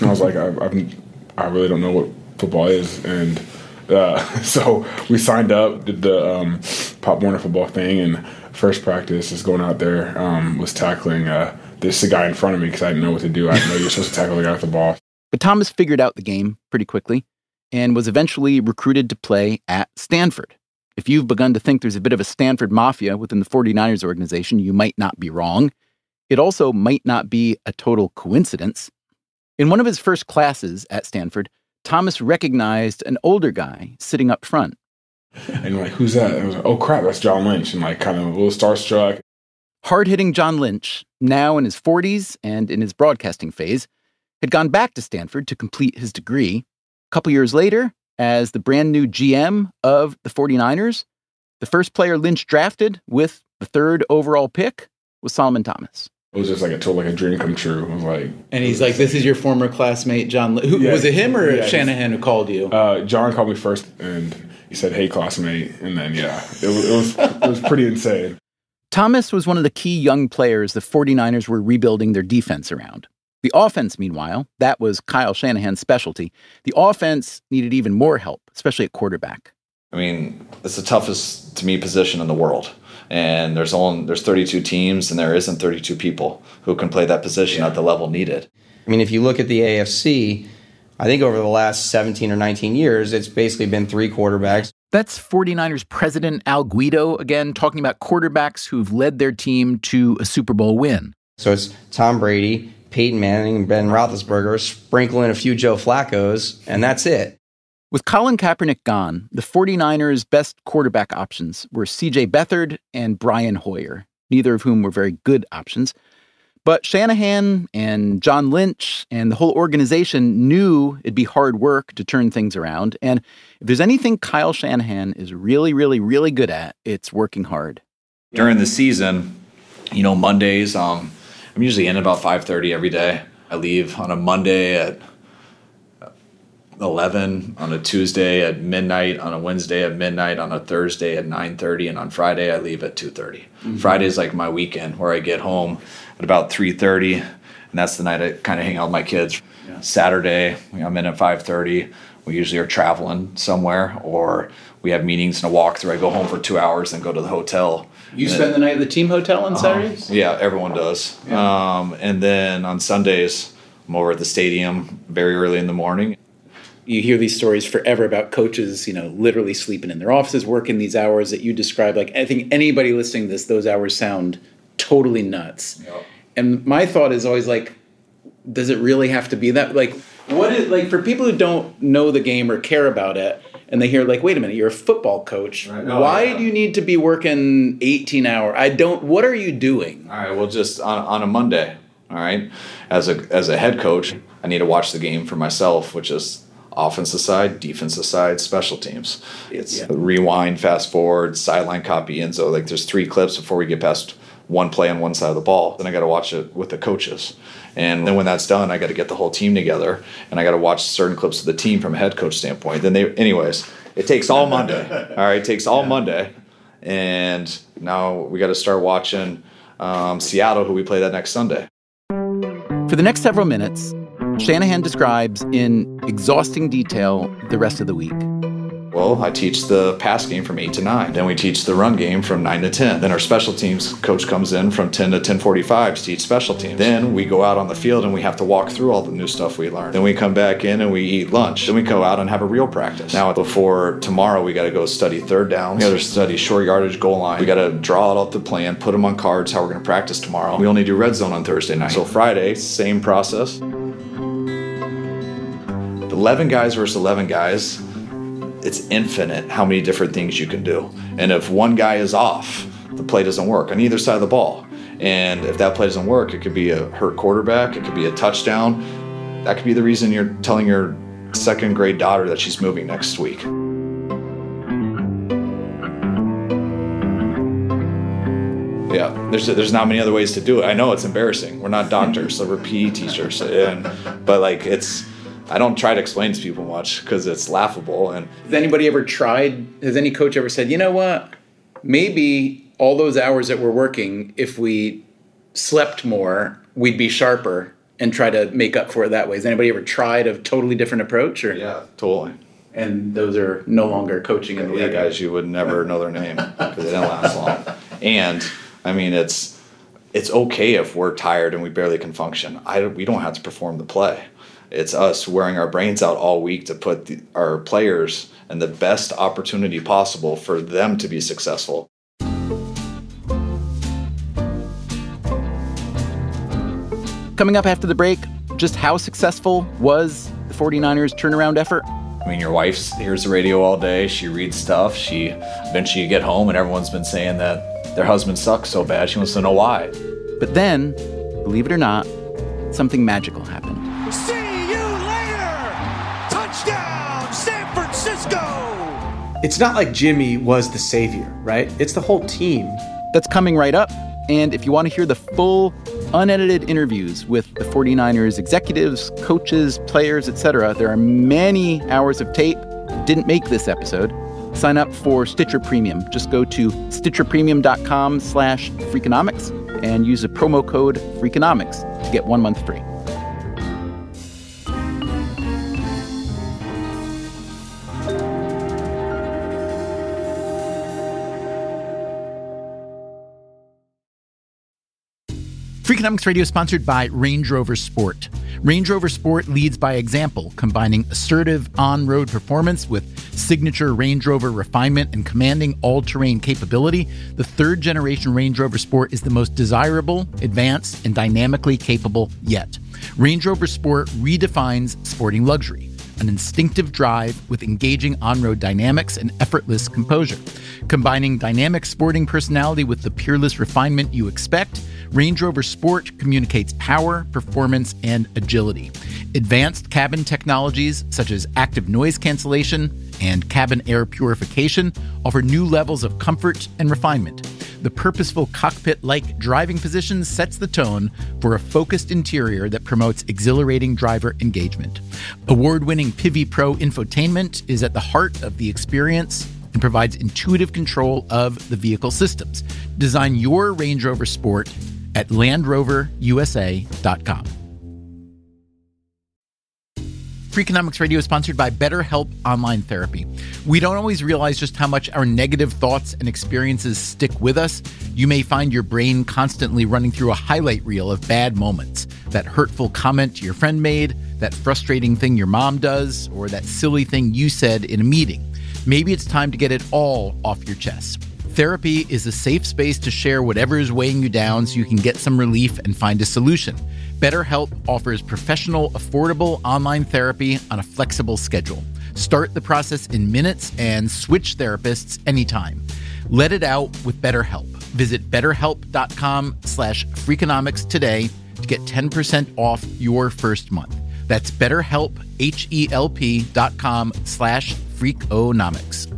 And I was like, I, I've, "I really don't know what football is." And uh, so we signed up, did the um, Pop Warner football thing, and first practice is going out there um, was tackling uh, this guy in front of me because I didn't know what to do. I didn't know you're supposed to tackle the guy with the ball. But Thomas figured out the game pretty quickly and was eventually recruited to play at Stanford. If you've begun to think there's a bit of a Stanford mafia within the 49ers organization, you might not be wrong. It also might not be a total coincidence. In one of his first classes at Stanford, Thomas recognized an older guy sitting up front. And like, who's that? And I was like, oh crap, that's John Lynch. And like, kind of a little starstruck. Hard hitting John Lynch, now in his 40s and in his broadcasting phase, had gone back to Stanford to complete his degree. A couple years later, as the brand new GM of the 49ers, the first player Lynch drafted with the third overall pick was Solomon Thomas. It was just like a total like a dream come true. I was like, And he's like, "This is your former classmate, John." Li- Who, Yeah. was it him or Yeah, Shanahan who called you? Uh, John called me first, and he said, "Hey, classmate," and then yeah, it was it was, it was pretty insane. Thomas was one of the key young players the 49ers were rebuilding their defense around. The offense, meanwhile, that was Kyle Shanahan's specialty. The offense needed even more help, especially at quarterback. I mean, it's the toughest to me position in the world. And there's only there's 32 teams, and there isn't 32 people who can play that position at the level needed. I mean, if you look at the AFC, I think over the last 17 or 19 years, it's basically been three quarterbacks. That's 49ers president Al Guido again talking about quarterbacks who've led their team to a Super Bowl win. So it's Tom Brady, Peyton Manning, and Ben Roethlisberger, sprinkle in a few Joe Flacco's, and that's it. With Colin Kaepernick gone, the 49ers' best quarterback options were CJ Beathard and Brian Hoyer, neither of whom were very good options. But Shanahan and John Lynch and the whole organization knew it'd be hard work to turn things around. And if there's anything Kyle Shanahan is really, really, really good at, it's working hard. During the season, you know, Mondays, um, I'm usually in about 5:30 every day. I leave on a Monday at 11, on a Tuesday at midnight, on a Wednesday at midnight, on a Thursday at 9:30, and on Friday I leave at 2:30. Mhm. Friday is like my weekend where I get home at about 3:30, and that's the night I kind of hang out with my kids. Saturday, I'm in at 5:30. We usually are traveling somewhere, or we have meetings and a walkthrough. I go home for two hours, then go to the hotel. You And spend the night at the team hotel on um, Saturdays? yeah, everyone does. Um, and then on Sundays, I'm over at the stadium very early in the morning. you hear these stories forever about coaches, you know, literally sleeping in their offices, working these hours that you describe. Like, I think anybody listening to this, those hours sound totally nuts. And my thought is always like, does it really have to be that? Like, what is like for people who don't know the game or care about it, and they hear like, wait a minute, you're a football coach. No, oh, Why yeah. do you need to be working 18 hour? I don't. What are you doing? All right, well, just on, on a Monday, all right, as a, as a head coach, I need to watch the game for myself, which is offensive side, defensive side, special teams. It's rewind, fast forward, sideline copy, and so like there's three clips before we get past one play on one side of the ball. Then I got to watch it with the coaches. And then when that's done, I got to get the whole team together and I got to watch certain clips of the team from a head coach standpoint. Then they, anyways, it takes all Monday. All right, it takes all Monday. And now we got to start watching um, Seattle, who we play that next Sunday. For the next several minutes, Shanahan describes in exhausting detail the rest of the week. Well, I teach the pass game from 8 to 9. Then we teach the run game from 9 to 10. Then our special teams coach comes in from 10 to 10:45 to teach special teams. Then we go out on the field and we have to walk through all the new stuff we learned. Then we come back in and we eat lunch. Then we go out and have a real practice. Now before tomorrow we got to go study third down. We got to study short yardage goal line. We got to draw out the plan, put them on cards how we're going to practice tomorrow. We only do red zone on Thursday night. So Friday, same process. 11 guys versus 11 guys it's infinite how many different things you can do. And if one guy is off, the play doesn't work on either side of the ball. And if that play doesn't work, it could be a hurt quarterback, it could be a touchdown. That could be the reason you're telling your second grade daughter that she's moving next week. Yeah, there's there's not many other ways to do it. I know it's embarrassing. We're not doctors, so we're PE teachers, and but like it's I don't try to explain to people much because it's laughable. And has anybody ever tried? Has any coach ever said, you know what? Maybe all those hours that we're working, if we slept more, we'd be sharper and try to make up for it that way. Has anybody ever tried a totally different approach? Or yeah, totally. And those are no longer coaching in the yeah, league. guys, you would never know their name because they didn't last long. And I mean, it's it's okay if we're tired and we barely can function. I we don't have to perform the play it's us wearing our brains out all week to put the, our players in the best opportunity possible for them to be successful. Coming up after the break, just how successful was the 49ers turnaround effort? I mean, your wife hears the radio all day. She reads stuff. She eventually you get home and everyone's been saying that their husband sucks so bad. She wants to know why. But then, believe it or not, something magical happened. It's not like Jimmy was the savior, right? It's the whole team. That's coming right up. And if you want to hear the full, unedited interviews with the 49ers executives, coaches, players, etc., there are many hours of tape. Didn't make this episode. Sign up for Stitcher Premium. Just go to stitcherpremium.com slash Freakonomics and use the promo code Freakonomics to get one month free. Freakonomics Radio is sponsored by Range Rover Sport. Range Rover Sport leads by example, combining assertive on road performance with signature Range Rover refinement and commanding all terrain capability. The third generation Range Rover Sport is the most desirable, advanced, and dynamically capable yet. Range Rover Sport redefines sporting luxury an instinctive drive with engaging on road dynamics and effortless composure. Combining dynamic sporting personality with the peerless refinement you expect, Range Rover Sport communicates power, performance, and agility. Advanced cabin technologies such as active noise cancellation and cabin air purification offer new levels of comfort and refinement. The purposeful cockpit like driving position sets the tone for a focused interior that promotes exhilarating driver engagement. Award winning Pivi Pro infotainment is at the heart of the experience and provides intuitive control of the vehicle systems. Design your Range Rover Sport at LandRoverUSA.com. Freakonomics Radio is sponsored by BetterHelp Online Therapy. We don't always realize just how much our negative thoughts and experiences stick with us. You may find your brain constantly running through a highlight reel of bad moments that hurtful comment your friend made, that frustrating thing your mom does, or that silly thing you said in a meeting. Maybe it's time to get it all off your chest. Therapy is a safe space to share whatever is weighing you down so you can get some relief and find a solution. BetterHelp offers professional, affordable online therapy on a flexible schedule. Start the process in minutes and switch therapists anytime. Let it out with BetterHelp. Visit betterhelp.com slash freakonomics today to get 10% off your first month. That's betterhelp, H-E-L-P dot com slash freakonomics.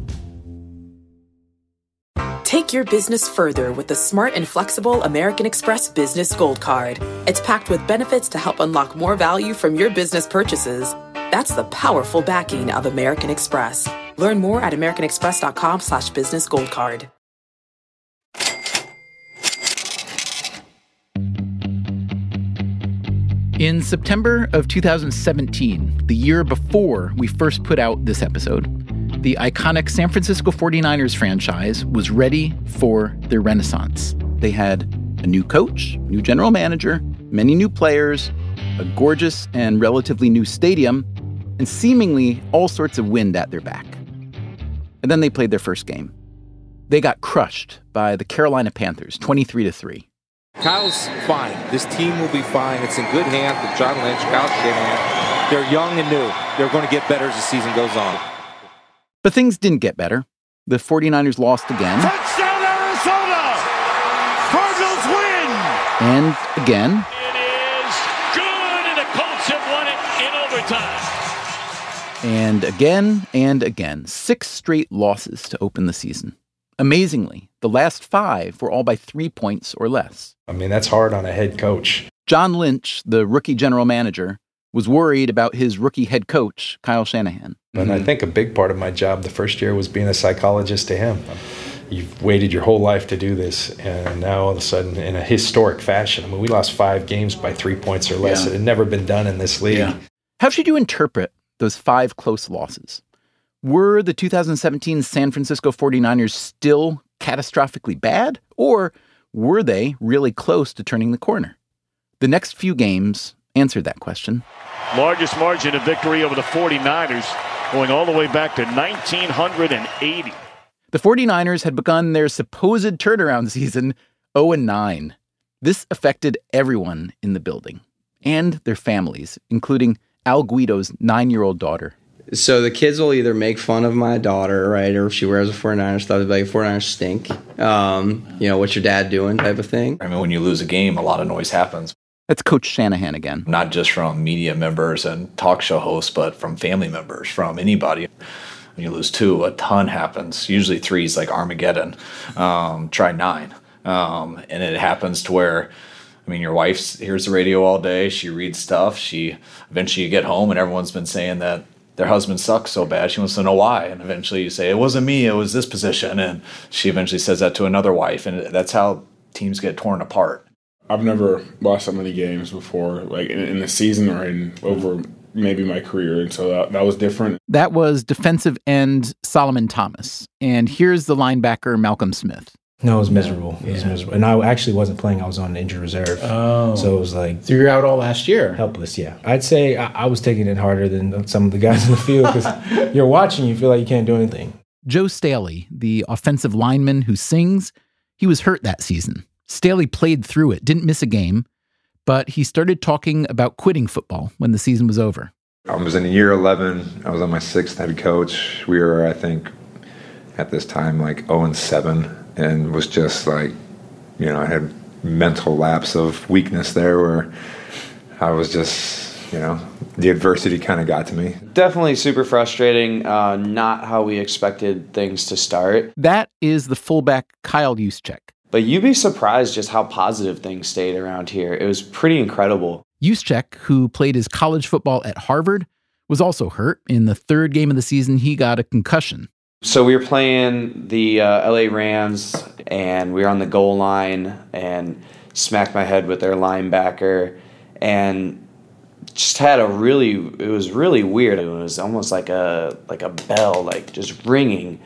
Take your business further with the smart and flexible American Express Business Gold Card. It's packed with benefits to help unlock more value from your business purchases. That's the powerful backing of American Express. Learn more at americanexpress.com slash business gold card. In September of 2017, the year before we first put out this episode, the iconic San Francisco 49ers franchise was ready for their renaissance. They had a new coach, new general manager, many new players, a gorgeous and relatively new stadium, and seemingly all sorts of wind at their back. And then they played their first game. They got crushed by the Carolina Panthers, 23 to 3. Kyle's fine. This team will be fine. It's in good hands with John Lynch, Kyle Shanahan. They're young and new. They're going to get better as the season goes on. But things didn't get better. The 49ers lost again. Touchdown, Arizona! Cardinals win! And again. It is good, and the Colts have won it in overtime. And again and again. Six straight losses to open the season. Amazingly, the last five were all by three points or less. I mean, that's hard on a head coach. John Lynch, the rookie general manager, was worried about his rookie head coach, Kyle Shanahan. And I mm-hmm. think a big part of my job the first year was being a psychologist to him. You've waited your whole life to do this, and now all of a sudden, in a historic fashion, I mean, we lost five games by three points or less. Yeah. It had never been done in this league. How should you interpret those five close losses? Were the 2017 San Francisco 49ers still catastrophically bad, or were they really close to turning the corner? The next few games answered that question. Largest margin of victory over the 49ers, going all the way back to 1980. The 49ers had begun their supposed turnaround season 0 9. This affected everyone in the building and their families, including Al Guido's nine year old daughter. So the kids will either make fun of my daughter, right, or if she wears a 49ers stuff, they'll be like, 49ers stink. Um, you know, what's your dad doing type of thing. I mean, when you lose a game, a lot of noise happens. That's Coach Shanahan again. Not just from media members and talk show hosts, but from family members, from anybody. When you lose two, a ton happens. Usually three is like Armageddon. Um, try nine. Um, and it happens to where, I mean, your wife hears the radio all day. She reads stuff. She eventually you get home and everyone's been saying that their husband sucks so bad. She wants to know why. And eventually you say, it wasn't me. It was this position. And she eventually says that to another wife. And that's how teams get torn apart. I've never lost so many games before, like in, in the season or in over maybe my career, and so that, that was different. That was defensive end Solomon Thomas. And here's the linebacker Malcolm Smith. No, it was miserable. It was miserable. And I actually wasn't playing. I was on injured reserve. Oh. So it was like. So you're out all last year? Helpless, yeah. I'd say I, I was taking it harder than some of the guys in the field because you're watching, you feel like you can't do anything. Joe Staley, the offensive lineman who sings, he was hurt that season. Staley played through it, didn't miss a game, but he started talking about quitting football when the season was over. I was in year 11. I was on my sixth head coach. We were, I think, at this time like 0 and 7, and was just like, you know, I had mental lapse of weakness there where I was just, you know, the adversity kind of got to me. Definitely super frustrating. Uh, not how we expected things to start. That is the fullback Kyle Juszczyk. But you'd be surprised just how positive things stayed around here. It was pretty incredible. Juszczyk, who played his college football at Harvard, was also hurt. In the third game of the season, he got a concussion. So we were playing the uh, LA Rams, and we were on the goal line, and smacked my head with their linebacker, and just had a really. It was really weird. It was almost like a like a bell, like just ringing.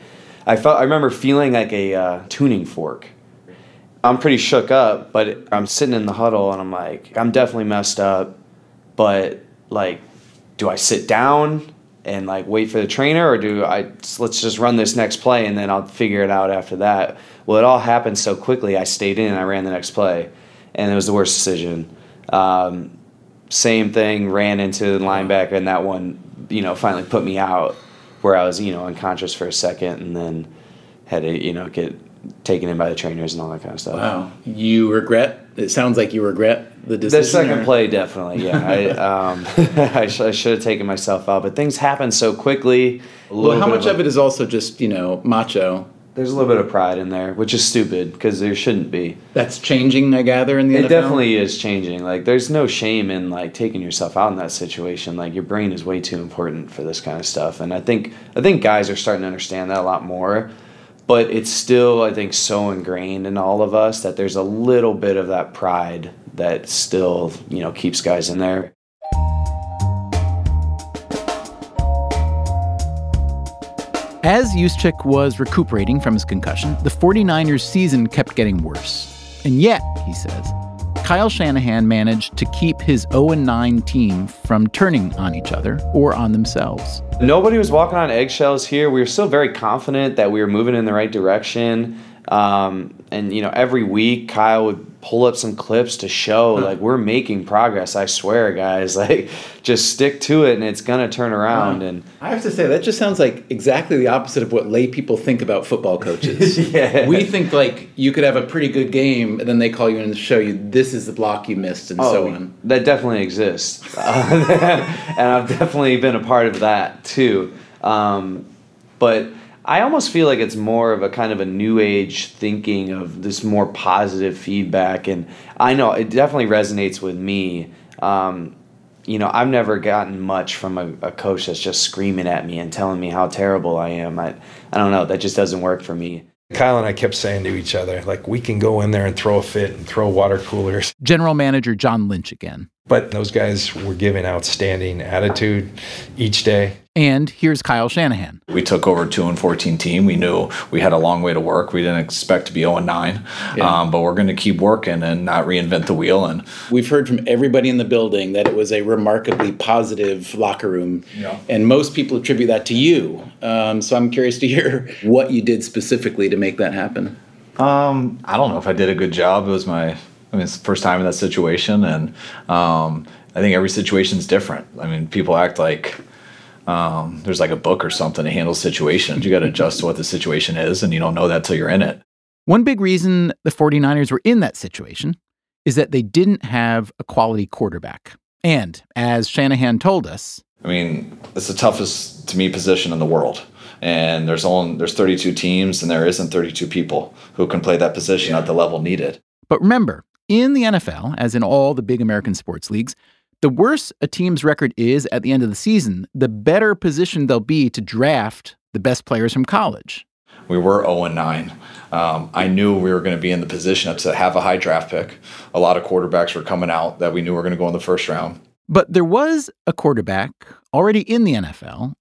I felt. I remember feeling like a uh, tuning fork. I'm pretty shook up, but I'm sitting in the huddle, and I'm like, I'm definitely messed up, but like, do I sit down? And like wait for the trainer or do I let's just run this next play and then I'll figure it out after that. Well, it all happened so quickly. I stayed in and I ran the next play, and it was the worst decision. Um, same thing, ran into the linebacker, and that one, you know, finally put me out where I was, you know, unconscious for a second, and then had to, you know, get taken in by the trainers and all that kind of stuff. Wow, you regret? It sounds like you regret the decision. The second or- play, definitely. Yeah, I, um, I, sh- I should have taken myself out, but things happen so quickly. Well, how much a- of it is also just you know macho? There's a little bit of pride in there, which is stupid because there shouldn't be. That's changing, I gather, in the It NFL? definitely is changing. Like, there's no shame in like taking yourself out in that situation. Like, your brain is way too important for this kind of stuff, and I think I think guys are starting to understand that a lot more. But it's still I think so ingrained in all of us that there's a little bit of that pride that still you know keeps guys in there. As Juszczyk was recuperating from his concussion, the 49ers season kept getting worse. And yet, he says, Kyle Shanahan managed to keep his 0 9 team from turning on each other or on themselves. Nobody was walking on eggshells here. We were still very confident that we were moving in the right direction. Um, and you know, every week Kyle would pull up some clips to show like we're making progress. I swear, guys. Like, just stick to it, and it's gonna turn around. And I have to say that just sounds like exactly the opposite of what lay people think about football coaches. yeah. We think like you could have a pretty good game, and then they call you in and show you this is the block you missed, and so on. That definitely exists, and I've definitely been a part of that too. Um, but I almost feel like it's more of a kind of a new age thinking of this more positive feedback, and I know it definitely resonates with me. Um, you know, I've never gotten much from a, a, coach that's just screaming at me and telling me how terrible I am. I, I don't know. That just doesn't work for me. Kyle and I kept saying to each other, like, we can go in there and throw a fit and throw water coolers. General Manager John Lynch again. But those guys were giving outstanding attitude each day. And here's Kyle Shanahan. We took over two and fourteen team. We knew we had a long way to work. We didn't expect to be zero and nine, yeah. um, but we're going to keep working and not reinvent the wheel. And we've heard from everybody in the building that it was a remarkably positive locker room, yeah. and most people attribute that to you. Um, so I'm curious to hear what you did specifically to make that happen. Um, I don't know if I did a good job. It was my I mean, it's the first time in that situation, and um, I think every situation is different. I mean, people act like um, there's like a book or something to handle situations. You got to adjust to what the situation is, and you don't know that till you're in it. One big reason the 49ers were in that situation is that they didn't have a quality quarterback. And as Shanahan told us, I mean, it's the toughest to me position in the world. And there's only there's 32 teams, and there isn't 32 people who can play that position yeah. at the level needed. But remember, in the NFL, as in all the big American sports leagues, the worse a team's record is at the end of the season, the better position they'll be to draft the best players from college. We were 0 9. Um, I knew we were going to be in the position to have a high draft pick. A lot of quarterbacks were coming out that we knew were going to go in the first round. But there was a quarterback already in the NFL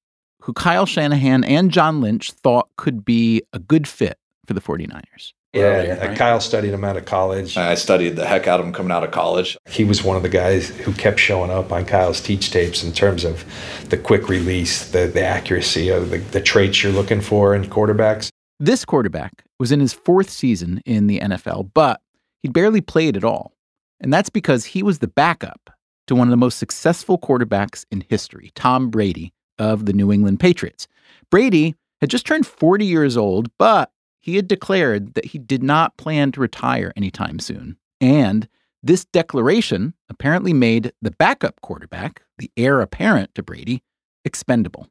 who Kyle Shanahan and John Lynch thought could be a good fit for the 49ers. Yeah, right? Uh, Kyle studied him out of college. I studied the heck out of him coming out of college. He was one of the guys who kept showing up on Kyle's teach tapes in terms of the quick release, the, the accuracy of the, the traits you're looking for in quarterbacks. This quarterback was in his fourth season in the NFL, but he'd barely played at all. And that's because he was the backup to one of the most successful quarterbacks in history, Tom Brady of the New England Patriots. Brady had just turned 40 years old, but he had declared that he did not plan to retire anytime soon. And this declaration apparently made the backup quarterback, the heir apparent to Brady, expendable.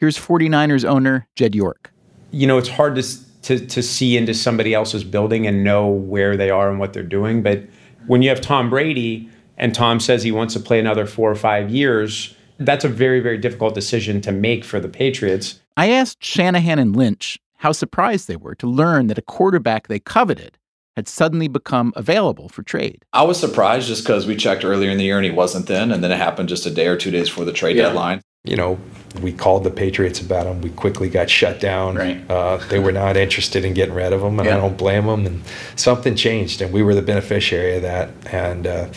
Here's 49ers owner Jed York. You know, it's hard to, to, to see into somebody else's building and know where they are and what they're doing. But when you have Tom Brady and Tom says he wants to play another four or five years, that's a very, very difficult decision to make for the Patriots. I asked Shanahan and Lynch how surprised they were to learn that a quarterback they coveted had suddenly become available for trade. I was surprised just because we checked earlier in the year and he wasn't then, and then it happened just a day or two days before the trade yeah. deadline. You know, we called the Patriots about him. We quickly got shut down. Right. Uh, they were not interested in getting rid of him, and yeah. I don't blame them. And something changed, and we were the beneficiary of that. And uh,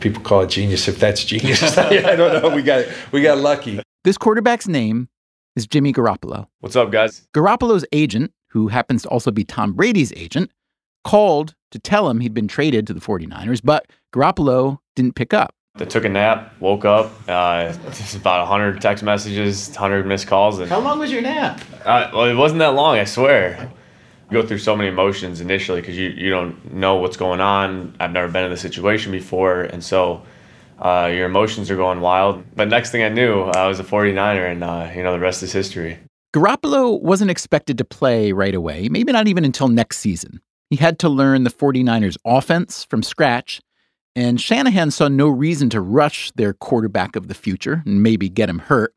people call it genius if that's genius. I don't know. We got we got lucky. This quarterback's name is Jimmy Garoppolo. What's up, guys? Garoppolo's agent, who happens to also be Tom Brady's agent, called to tell him he'd been traded to the 49ers, but Garoppolo didn't pick up. I took a nap, woke up, uh, about 100 text messages, 100 missed calls. And, How long was your nap? Uh, well, it wasn't that long, I swear. You go through so many emotions initially because you, you don't know what's going on. I've never been in this situation before. And so uh, your emotions are going wild. But next thing I knew, I was a 49er, and uh, you know the rest is history. Garoppolo wasn't expected to play right away, maybe not even until next season. He had to learn the 49ers offense from scratch, and Shanahan saw no reason to rush their quarterback of the future and maybe get him hurt.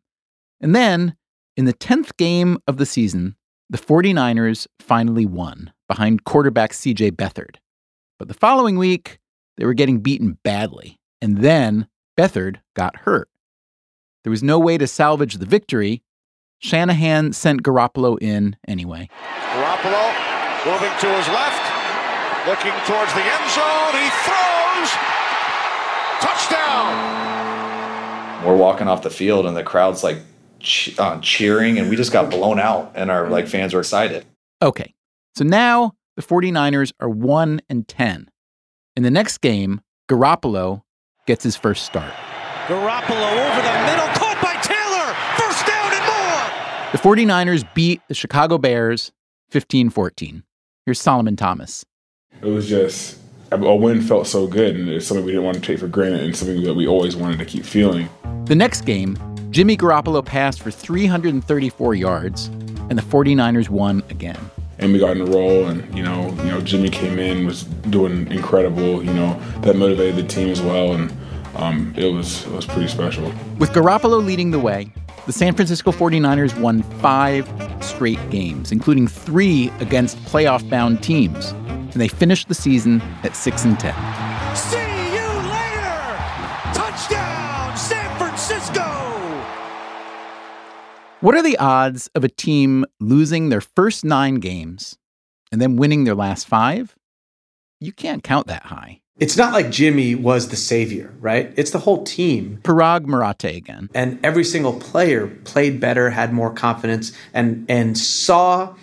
And then, in the 10th game of the season, the 49ers finally won behind quarterback CJ Beathard. But the following week, they were getting beaten badly, and then Beathard got hurt. There was no way to salvage the victory. Shanahan sent Garoppolo in anyway. Garoppolo moving to his left, looking towards the end zone. He throws. Touchdown. We're walking off the field and the crowd's like che- uh, cheering, and we just got blown out, and our like fans were excited. Okay, so now the 49ers are 1 and 10. In the next game, Garoppolo gets his first start. Garoppolo over the middle, caught by Taylor. First down and more. The 49ers beat the Chicago Bears 15 14. Here's Solomon Thomas. It was just a win felt so good, and it's something we didn't want to take for granted, and something that we always wanted to keep feeling. The next game, Jimmy Garoppolo passed for 334 yards, and the 49ers won again. And we got in a roll, and you know, you know, Jimmy came in was doing incredible. You know, that motivated the team as well, and um, it was it was pretty special. With Garoppolo leading the way, the San Francisco 49ers won five straight games, including three against playoff-bound teams, and they finished the season at six and ten. See you later. Touchdown, San Francisco. What are the odds of a team losing their first nine games and then winning their last five? You can't count that high. It's not like Jimmy was the savior, right? It's the whole team. Paraag Marathe again. And every single player played better, had more confidence, and and saw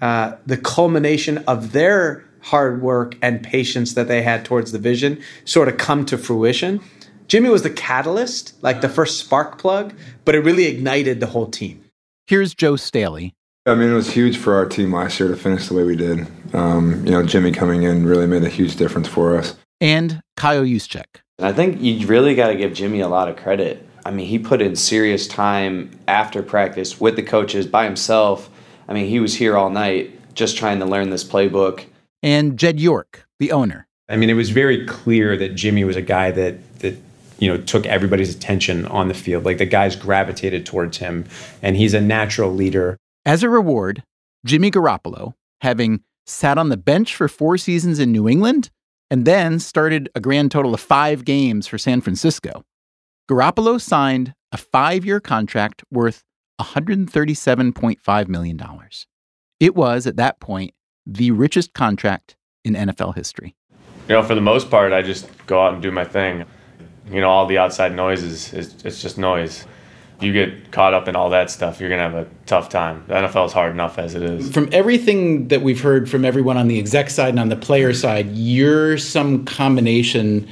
uh, the culmination of their hard work and patience that they had towards the vision sort of come to fruition. Jimmy was the catalyst, like the first spark plug, but it really ignited the whole team. Here's Joe Staley. I mean, it was huge for our team last year to finish the way we did. Um, you know, Jimmy coming in really made a huge difference for us. And Kyle Juszczyk. I think you really got to give Jimmy a lot of credit. I mean, he put in serious time after practice with the coaches by himself. I mean, he was here all night just trying to learn this playbook. And Jed York, the owner. I mean, it was very clear that Jimmy was a guy that that you know took everybody's attention on the field. Like the guys gravitated towards him, and he's a natural leader. As a reward, Jimmy Garoppolo, having sat on the bench for four seasons in New England and then started a grand total of five games for San Francisco, Garoppolo signed a five year contract worth $137.5 million. It was, at that point, the richest contract in NFL history. You know, for the most part, I just go out and do my thing. You know, all the outside noise is, is it's just noise. You get caught up in all that stuff, you're gonna have a tough time. The NFL is hard enough as it is. From everything that we've heard from everyone on the exec side and on the player side, you're some combination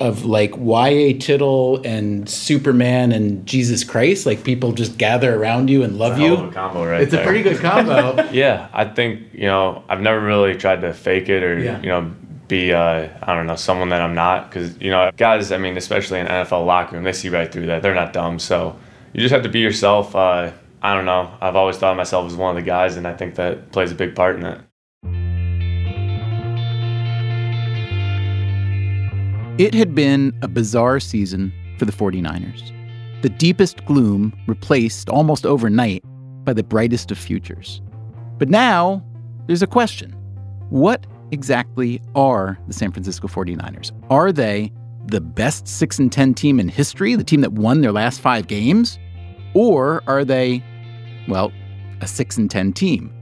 of like Y.A. Tittle and Superman and Jesus Christ. Like people just gather around you and love It's a you. hell a combo, right? It's a pretty good combo. yeah, I think you know I've never really tried to fake it or Yeah. you know be uh, I don't know someone that I'm not because you know guys I mean especially in NFL locker room they see right through that they're not dumb so you just have to be yourself. Uh, I don't know. I've always thought of myself as one of the guys, and I think that plays a big part in it. It had been a bizarre season for the 49ers. The deepest gloom replaced almost overnight by the brightest of futures. But now there's a question What exactly are the San Francisco 49ers? Are they the best 6 and 10 team in history, the team that won their last five games? Or are they, well, a 6 and 10 team?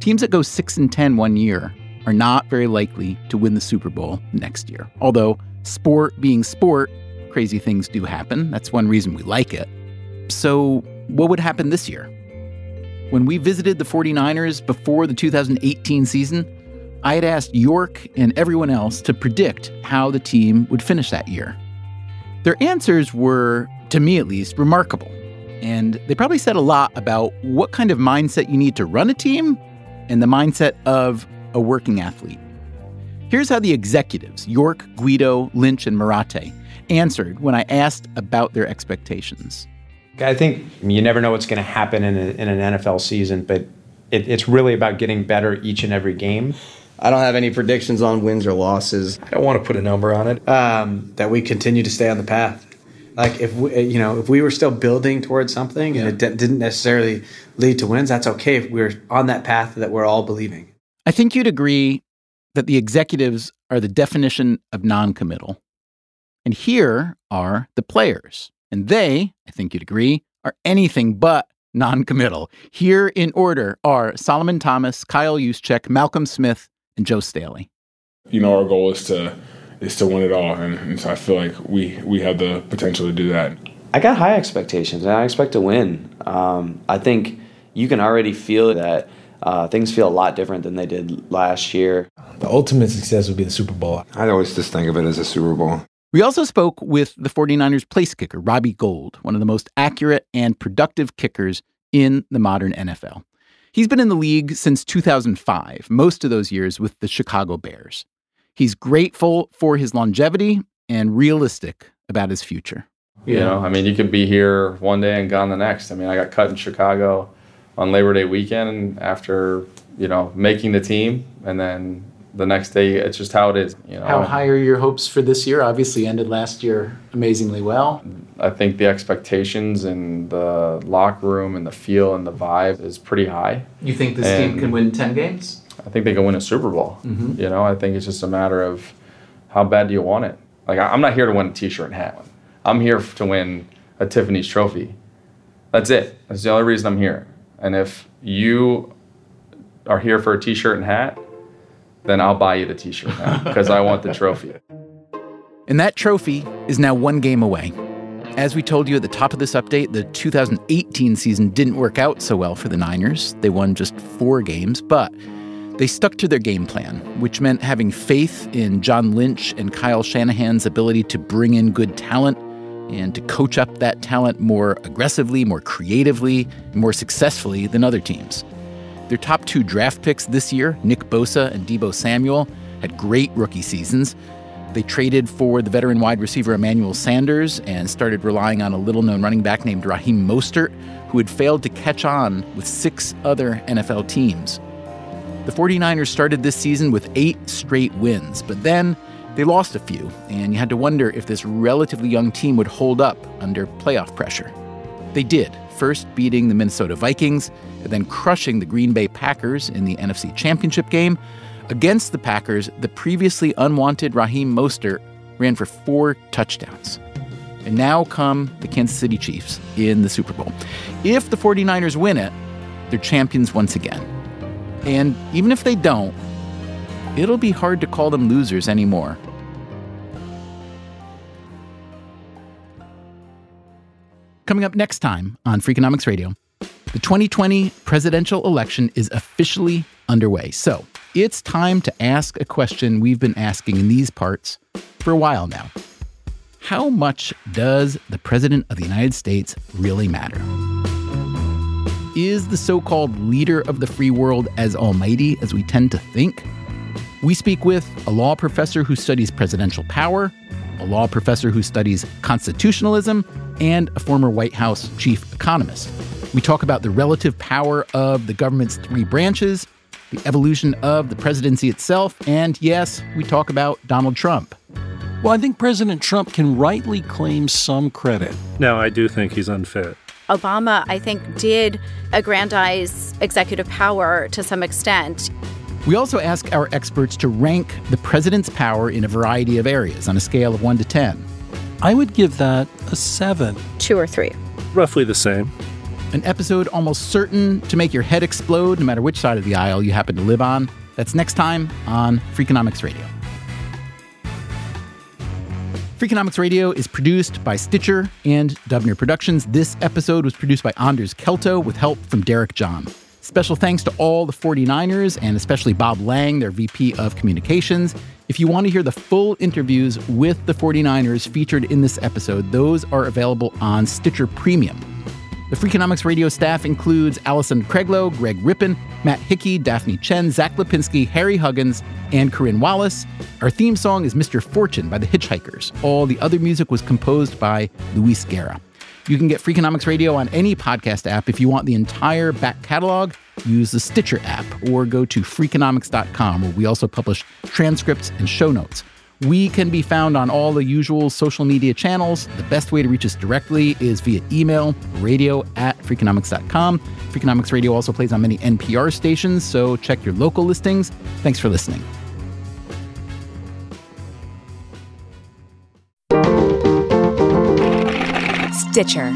Teams that go 6 and 10 one year are not very likely to win the Super Bowl next year. Although, sport being sport, crazy things do happen. That's one reason we like it. So, what would happen this year? When we visited the 49ers before the 2018 season, I had asked York and everyone else to predict how the team would finish that year. Their answers were, to me at least, remarkable. And they probably said a lot about what kind of mindset you need to run a team and the mindset of a working athlete. Here's how the executives, York, Guido, Lynch, and Marathe, answered when I asked about their expectations. I think you never know what's going to happen in, a, in an NFL season, but it, it's really about getting better each and every game. I don't have any predictions on wins or losses. I don't want to put a number on it. Um, that we continue to stay on the path. Like if we, you know, if we were still building towards something and it d- didn't necessarily lead to wins, that's okay if we're on that path that we're all believing. I think you'd agree that the executives are the definition of non-committal. And here are the players. And they, I think you'd agree, are anything but non-committal. Here in order are Solomon Thomas, Kyle Juszczyk, Malcolm Smith, and Joe Staley. You know, our goal is to is to win it all, and, and so I feel like we we have the potential to do that. I got high expectations, and I expect to win. Um, I think you can already feel that uh, things feel a lot different than they did last year. The ultimate success would be the Super Bowl. I always just think of it as a Super Bowl. We also spoke with the 49ers place kicker, Robbie Gould, one of the most accurate and productive kickers in the modern NFL. He's been in the league since 2005, most of those years with the Chicago Bears. He's grateful for his longevity and realistic about his future. You know, I mean, you could be here one day and gone the next. I mean, I got cut in Chicago on Labor Day weekend after, you know, making the team. And then the next day, it's just how it is. You know, How high are your hopes for this year? Obviously, ended last year amazingly well. I think the expectations and the locker room and the feel and the vibe is pretty high. You think this team can win 10 games? I think they can win a Super Bowl. Mhm. You know, I think it's just a matter of how bad do you want it. Like I'm not here to win a T-shirt and hat. I'm here to win a Tiffany's trophy. That's it. That's the only reason I'm here. And if you are here for a T-shirt and hat, then I'll buy you the T-shirt and hat because I want the trophy. And that trophy is now one game away. As we told you at the top of this update, the 2018 season didn't work out so well for the Niners. They won just four games, but they stuck to their game plan, which meant having faith in John Lynch and Kyle Shanahan's ability to bring in good talent and to coach up that talent more aggressively, more creatively, more successfully than other teams. Their top two draft picks this year, Nick Bosa and Deebo Samuel, had great rookie seasons. They traded for the veteran wide receiver Emmanuel Sanders and started relying on a little known running back named Raheem Mostert, who had failed to catch on with six other NFL teams. The 49ers started this season with eight straight wins, but then they lost a few, and you had to wonder if this relatively young team would hold up under playoff pressure. They did, first beating the Minnesota Vikings, and then crushing the Green Bay Packers in the NFC Championship game. Against the Packers, the previously unwanted Raheem Mostert ran for four touchdowns. And now come the Kansas City Chiefs in the Super Bowl. If the 49ers win it, they're champions once again. And even if they don't, it'll be hard to call them losers anymore. Coming up next time on Freakonomics Radio, the 2020 presidential election is officially underway. So it's time to ask a question we've been asking in these parts for a while now. How much does the President of the United States really matter? Is the so called leader of the free world as almighty as we tend to think? We speak with a law professor who studies presidential power, a law professor who studies constitutionalism, and a former White House chief economist. We talk about the relative power of the government's three branches, the evolution of the presidency itself, and yes, we talk about Donald Trump. Well, I think President Trump can rightly claim some credit. No, I do think he's unfit. Obama, I think, did aggrandize executive power to some extent. We also ask our experts to rank the president's power in a variety of areas on a scale of 1 to 10. I would give that a 7. Two or three. Roughly the same. An episode almost certain to make your head explode no matter which side of the aisle you happen to live on. That's next time on Freakonomics Radio. Freakonomics Radio is produced by Stitcher and Dubner Productions. This episode was produced by Anders Kelto with help from Derek John. Special thanks to all the 49ers and especially Bob Lange, their VP of Communications. If you want to hear the full interviews with the 49ers featured in this episode, those are available on Stitcher Premium. The Freakonomics Radio staff includes Allison Craiglow, Greg Rippin, Matt Hickey, Daphne Chen, Zach Lipinski, Harry Huggins, and Corinne Wallace. Our theme song is Mr. Fortune by the Hitchhikers. All the other music was composed by Luis Guerra. You can get Freakonomics Radio on any podcast app. If you want the entire back catalog, use the Stitcher app or go to freakonomics.com where we also publish transcripts and show notes. We can be found on all the usual social media channels. The best way to reach us directly is via email, radio at freakonomics.com. Freakonomics Radio also plays on many NPR stations, so check your local listings. Thanks for listening. Stitcher.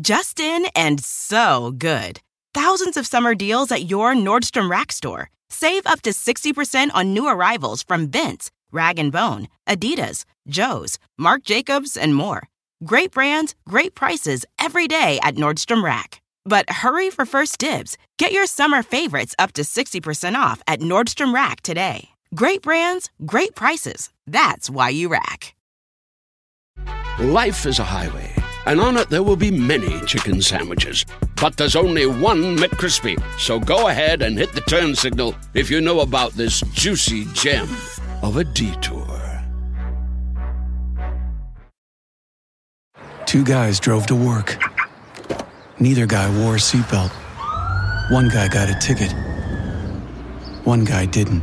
Justin and so good. Thousands of summer deals at your Nordstrom Rack store. Save up to 60% on new arrivals from Vince, Rag & Bone, Adidas, Joe's, Marc Jacobs, and more. Great brands, great prices every day at Nordstrom Rack. But hurry for first dibs. Get your summer favorites up to 60% off at Nordstrom Rack today. Great brands, great prices. That's why you rack. Life is a highway, and on it there will be many chicken sandwiches. But there's only one McCrispy. So go ahead and hit the turn signal if you know about this juicy gem of a detour. Two guys drove to work. Neither guy wore a seatbelt. One guy got a ticket. One guy didn't.